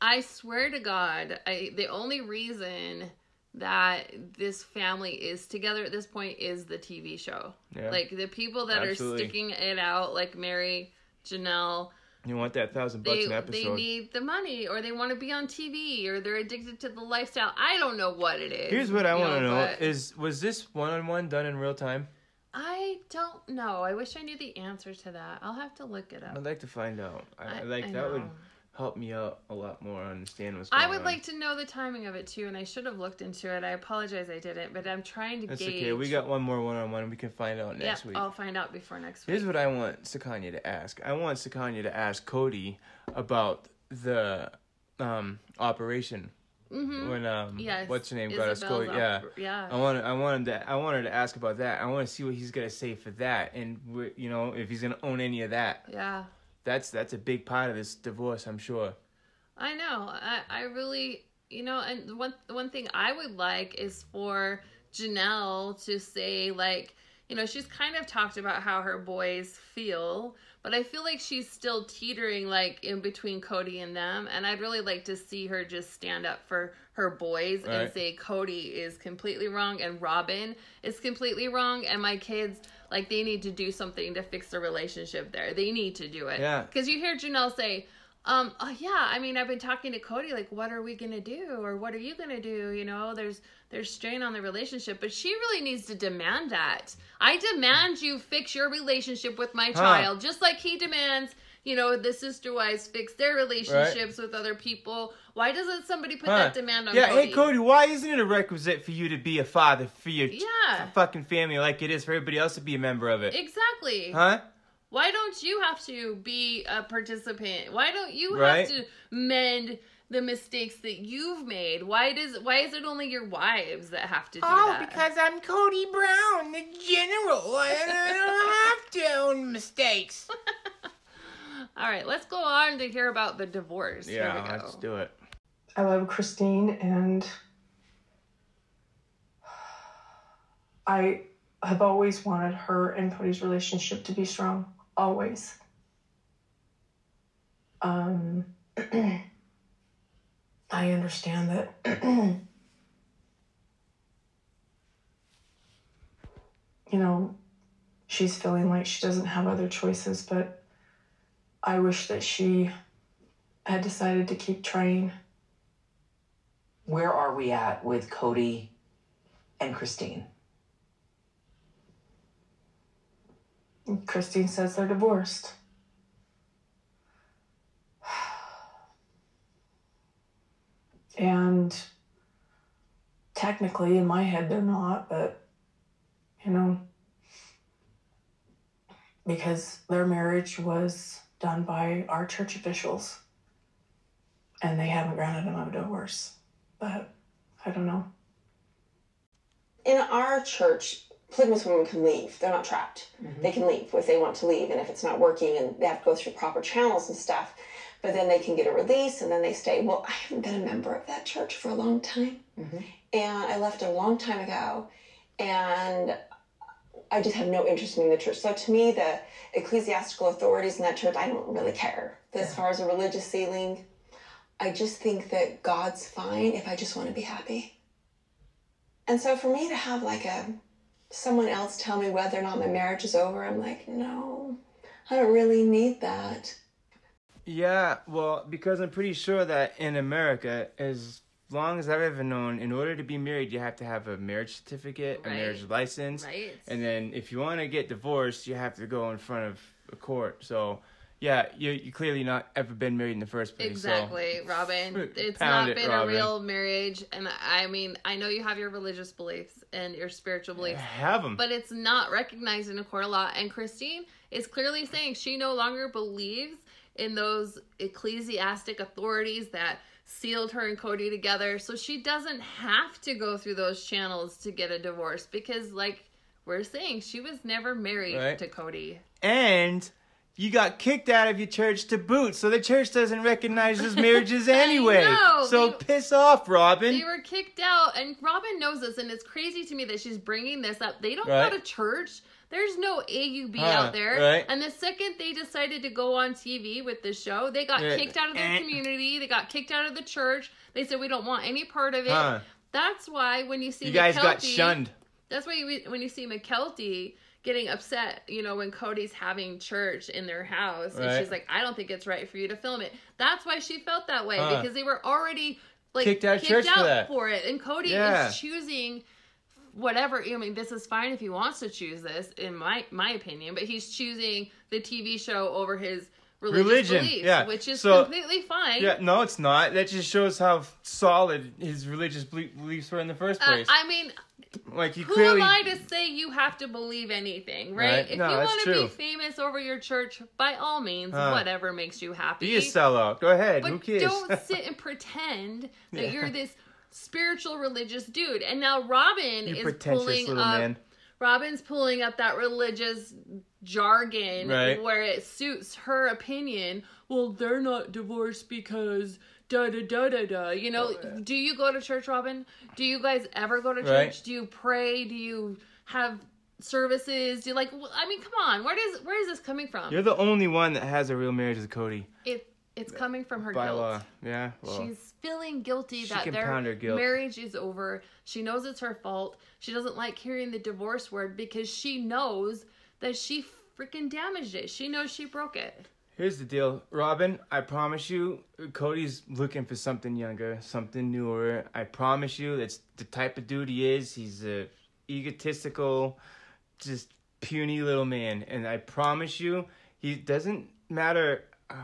[SPEAKER 2] I swear to God, I the only reason that this family is together at this point is the TV show.
[SPEAKER 3] Yeah.
[SPEAKER 2] Like the people that
[SPEAKER 3] Absolutely.
[SPEAKER 2] are sticking it out, like Meri, Janelle,
[SPEAKER 3] You want that thousand bucks
[SPEAKER 2] they
[SPEAKER 3] an
[SPEAKER 2] they
[SPEAKER 3] episode?
[SPEAKER 2] need the money, or they want to be on TV, or they're addicted to the lifestyle. I don't know what it is.
[SPEAKER 3] Here's what I want to know:
[SPEAKER 2] but
[SPEAKER 3] is was this one on one done in real time?
[SPEAKER 2] I don't know. I wish I knew the answer to that. I'll have to look it up.
[SPEAKER 3] I'd like to find out. I,
[SPEAKER 2] I-
[SPEAKER 3] like
[SPEAKER 2] I
[SPEAKER 3] that would
[SPEAKER 2] know.
[SPEAKER 3] Help me out a lot more. Understand what's going
[SPEAKER 2] I
[SPEAKER 3] on.
[SPEAKER 2] would like to know the timing of it too, and I should have looked into it. I apologize I didn't, but I'm trying to
[SPEAKER 3] That's
[SPEAKER 2] gauge.
[SPEAKER 3] okay. We got one more one on one. We can find out next
[SPEAKER 2] Yep,
[SPEAKER 3] week.
[SPEAKER 2] I'll find out before next week.
[SPEAKER 3] Here's what I want Sukanya to ask. I want Sukanya to ask Cody about the um operation
[SPEAKER 2] Mhm.
[SPEAKER 3] when um
[SPEAKER 2] Yes,
[SPEAKER 3] what's her name got us Cody. Yeah,
[SPEAKER 2] yeah.
[SPEAKER 3] I want I wanted to I wanted to ask about that. I want to see what he's gonna say for that, and you know if he's gonna own any of that.
[SPEAKER 2] Yeah,
[SPEAKER 3] That's that's a big part of this divorce, I'm sure.
[SPEAKER 2] I know. I I really, you know, and one one thing I would like is for Janelle to say like, you know, she's kind of talked about how her boys feel, but I feel like she's still teetering like in between Cody and them, and I'd really like to see her just stand up for her boys and say Cody is completely wrong and Robyn is completely wrong, and my kids like they need to do something to fix the relationship there. They need to do it.
[SPEAKER 3] Yeah.
[SPEAKER 2] Because you hear Janelle say, um, oh, yeah, I mean, I've been talking to Cody, like, what are we gonna do, or what are you gonna do? You know, there's there's strain on the relationship, but she really needs to demand that. I demand you fix your relationship with my
[SPEAKER 3] Huh.
[SPEAKER 2] child, just like he demands. You know, the sister wives fix their relationships with other people. Why doesn't somebody put
[SPEAKER 3] Huh.
[SPEAKER 2] that demand on
[SPEAKER 3] yeah,
[SPEAKER 2] Cody?
[SPEAKER 3] hey Cody, why isn't it a requisite for you to be a father for your
[SPEAKER 2] Yeah.
[SPEAKER 3] fucking family like it is for everybody else to be a member of it?
[SPEAKER 2] Exactly.
[SPEAKER 3] Huh?
[SPEAKER 2] Why don't you have to be a participant? Why don't you
[SPEAKER 3] Right.
[SPEAKER 2] have to mend the mistakes that you've made? Why does why is it only your wives that have to do
[SPEAKER 10] Oh,
[SPEAKER 2] that?
[SPEAKER 10] because I'm Cody Brown, the general. I I don't have to own mistakes. [laughs]
[SPEAKER 2] All right, let's go on to hear about the divorce.
[SPEAKER 3] Yeah,
[SPEAKER 2] Here we go.
[SPEAKER 3] let's do it.
[SPEAKER 6] I love Christine and I have always wanted her and Cody's relationship to be strong. Always. Um [clears throat] I understand that [clears throat] you know, she's feeling like she doesn't have other choices, but I wish that she had decided to keep trying.
[SPEAKER 4] Where are we at with Cody and Christine?
[SPEAKER 6] Christine says they're divorced. [sighs] And technically, in my head, they're not, but you know, because their marriage was done by our church officials and they haven't granted them a divorce. But I don't know.
[SPEAKER 5] In our church, polygamous women can leave. They're not trapped. Mm-hmm. They can leave if they want to leave, and if it's not working, and they have to go through proper channels and stuff. But then they can get a release, and then they stay. Well, I haven't been a member of that church for a long time, mm-hmm. and I left a long time ago, and I just have no interest in the church. So to me, the ecclesiastical authorities in that church, I don't really care. As far as a religious sealing, I just think that God's fine if I just want to be happy. And so for me to have like a someone else tell me whether or not my marriage is over, I'm like, no, I don't really need that.
[SPEAKER 3] Yeah, well, because I'm pretty sure that in America, as long as I've ever known, in order to be married, you have to have a marriage certificate, a marriage license,
[SPEAKER 2] Right.
[SPEAKER 3] and then if you want to get divorced, you have to go in front of a court. So, yeah, you you clearly not ever been married in the first place. so-
[SPEAKER 2] Exactly, Robyn. It's not
[SPEAKER 3] it,
[SPEAKER 2] been
[SPEAKER 3] Robyn.
[SPEAKER 2] a real marriage, and I mean, I know you have your religious beliefs and your spiritual beliefs,
[SPEAKER 3] have 'em.
[SPEAKER 2] but it's not recognized in a court of law. And Christine is clearly saying she no longer believes in those ecclesiastic authorities that sealed her and Cody together, so she doesn't have to go through those channels to get a divorce because, like we're saying, she was never married
[SPEAKER 3] Right.
[SPEAKER 2] to Cody.
[SPEAKER 3] and you got kicked out of your church to boot, so the church doesn't recognize those marriages [laughs] [laughs] anyway.
[SPEAKER 2] know,
[SPEAKER 3] so
[SPEAKER 2] they-
[SPEAKER 3] piss off, Robyn.
[SPEAKER 2] They were kicked out, and Robyn knows this, and it's crazy to me that she's bringing this up. They don't
[SPEAKER 3] Right.
[SPEAKER 2] go to church. There's no AUB
[SPEAKER 3] Huh,
[SPEAKER 2] out there.
[SPEAKER 3] right.
[SPEAKER 2] And the second they decided to go on TV with the show, they got
[SPEAKER 3] Yeah.
[SPEAKER 2] kicked out of their
[SPEAKER 3] Eh.
[SPEAKER 2] community. They got kicked out of the church. They said we don't want any part of it.
[SPEAKER 3] Huh.
[SPEAKER 2] That's why when you see
[SPEAKER 3] you guys got shunned.
[SPEAKER 2] That's why you, when you see Mykelti getting upset, you know, when Cody's having church in their house, and she's like, "I don't think it's right for you to film it." That's why she felt that way
[SPEAKER 3] Huh.
[SPEAKER 2] because they were already like
[SPEAKER 3] Kicked out of church for that.
[SPEAKER 2] for it, and Cody
[SPEAKER 3] Yeah.
[SPEAKER 2] is choosing whatever. I mean, this is fine if he wants to choose this, in my my opinion, but he's choosing the TV show over his religious
[SPEAKER 3] Religion,
[SPEAKER 2] beliefs,
[SPEAKER 3] yeah.
[SPEAKER 2] which is
[SPEAKER 3] So-
[SPEAKER 2] completely fine.
[SPEAKER 3] Yeah, no, it's not. That just shows how solid his religious beliefs were in the first
[SPEAKER 2] Uh,
[SPEAKER 3] place.
[SPEAKER 2] I mean,
[SPEAKER 3] like you
[SPEAKER 2] Who
[SPEAKER 3] clearly.
[SPEAKER 2] am I to say you have to believe anything, right?
[SPEAKER 3] Right.
[SPEAKER 2] If
[SPEAKER 3] No,
[SPEAKER 2] you want to be famous over your church, by all means,
[SPEAKER 3] Huh.
[SPEAKER 2] whatever makes you happy.
[SPEAKER 3] Be a sellout. Go ahead.
[SPEAKER 2] But
[SPEAKER 3] Who cares?
[SPEAKER 2] don't [laughs] sit and pretend that
[SPEAKER 3] Yeah.
[SPEAKER 2] you're this spiritual religious dude. And now Robyn
[SPEAKER 3] You
[SPEAKER 2] is pulling up
[SPEAKER 3] man.
[SPEAKER 2] Robyn's pulling up that religious jargon
[SPEAKER 3] Right.
[SPEAKER 2] where it suits her opinion. Well, they're not divorced because da da da da da. You know, oh, do you go to church, Robyn? Do you guys ever go to church?
[SPEAKER 3] Right.
[SPEAKER 2] Do you pray? Do you have services? Do you like? I mean, come on. Where does where is this coming from?
[SPEAKER 3] You're the only one that has a real marriage with Cody
[SPEAKER 2] It it's coming from her
[SPEAKER 3] by
[SPEAKER 2] guilt.
[SPEAKER 3] law. Yeah. Well,
[SPEAKER 2] She's feeling guilty
[SPEAKER 3] She
[SPEAKER 2] that
[SPEAKER 3] can
[SPEAKER 2] their
[SPEAKER 3] pound her guilt.
[SPEAKER 2] marriage is over. She knows it's her fault. She doesn't like hearing the divorce word because she knows that she freaking damaged it. She knows she broke it.
[SPEAKER 3] Here's the deal, Robyn. I promise you, Cody's looking for something younger, something newer. I promise you, that's the type of dude he is. He's a egotistical, just puny little man, and I promise you, he doesn't matter uh,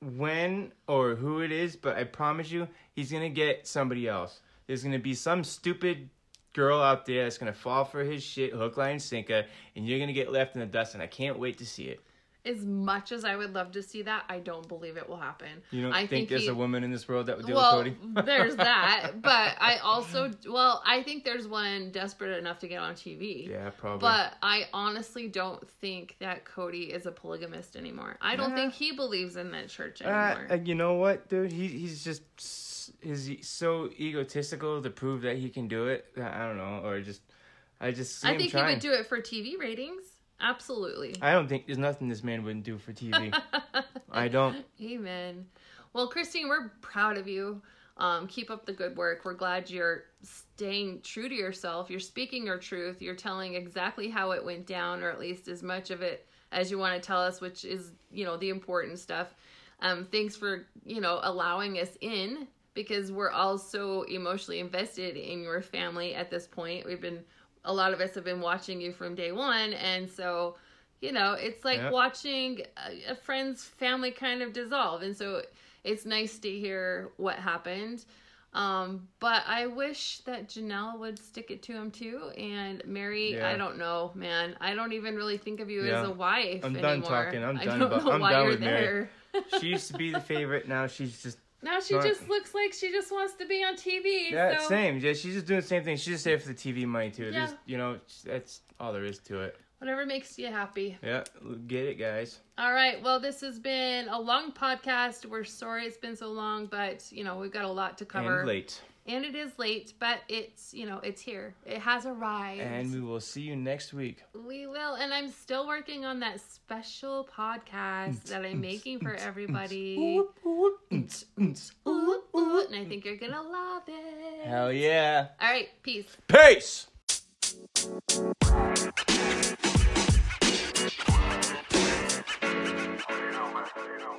[SPEAKER 3] when or who it is, but I promise you, he's gonna get somebody else. There's gonna be some stupid girl out there that's gonna fall for his shit, hook, line, sinker, and you're gonna get left in the dust. And I can't wait to see it.
[SPEAKER 2] As much as I would love to see that, I don't believe it will happen.
[SPEAKER 3] You don't
[SPEAKER 2] I
[SPEAKER 3] think, there's
[SPEAKER 2] he-
[SPEAKER 3] a woman in this world that would deal
[SPEAKER 2] well,
[SPEAKER 3] with Cody? [laughs]
[SPEAKER 2] there's [laughs] that, but I also well, I think there's one desperate enough to get on TV.
[SPEAKER 3] Yeah, probably.
[SPEAKER 2] But I honestly don't think that Cody is a polygamist anymore. I don't think he believes in that church
[SPEAKER 3] Uh,
[SPEAKER 2] anymore.
[SPEAKER 3] uh, you know what, dude? He he's just is he so egotistical to prove that he can do it. I don't know, or just I just
[SPEAKER 2] I think he would do it for TV ratings. Absolutely.
[SPEAKER 3] I don't think there's nothing this man wouldn't do for TV. [laughs] I don't.
[SPEAKER 2] Amen. Well, Christine, we're proud of you. Um, keep up the good work. We're glad you're staying true to yourself. You're speaking your truth. You're telling exactly how it went down, or at least as much of it as you want to tell us, which is, you know, the important stuff. Um, thanks for, you know, allowing us in because we're all so emotionally invested in your family at this point. We've been, a lot of us have been watching you from day one. And so, you know, it's like
[SPEAKER 3] Yep.
[SPEAKER 2] watching a, a friend's family kind of dissolve. And so it's nice to hear what happened. Um, but I wish that Janelle would stick it to him too. And Meri,
[SPEAKER 3] Yeah.
[SPEAKER 2] I don't know, man. I don't even really think of you
[SPEAKER 3] Yeah.
[SPEAKER 2] as a wife.
[SPEAKER 3] I'm done
[SPEAKER 2] anymore.
[SPEAKER 3] talking. I'm
[SPEAKER 2] I
[SPEAKER 3] done about- I'm done with
[SPEAKER 2] Meri.
[SPEAKER 3] She used to be the [laughs] favorite. Now she's just
[SPEAKER 2] Now she just looks like she just wants to be on TV.
[SPEAKER 3] yeah,
[SPEAKER 2] so
[SPEAKER 3] same. Yeah, she's just doing the same thing. She's just there for the TV money too.
[SPEAKER 2] Yeah.
[SPEAKER 3] You know, that's all there is to it.
[SPEAKER 2] whatever makes you happy.
[SPEAKER 3] Yeah, get it, guys.
[SPEAKER 2] All right. Well, this has been a long podcast. We're sorry it's been so long, but you know we've got a lot to cover.
[SPEAKER 3] And late
[SPEAKER 2] and it is late, but it's you know it's here. It has arrived.
[SPEAKER 3] And we will see you next week.
[SPEAKER 2] We will, and I'm still working on that special podcast that I'm making for everybody. [laughs] and I think you're gonna love it.
[SPEAKER 3] Hell yeah!
[SPEAKER 2] All right, peace.
[SPEAKER 3] Peace. You know. You know. You know.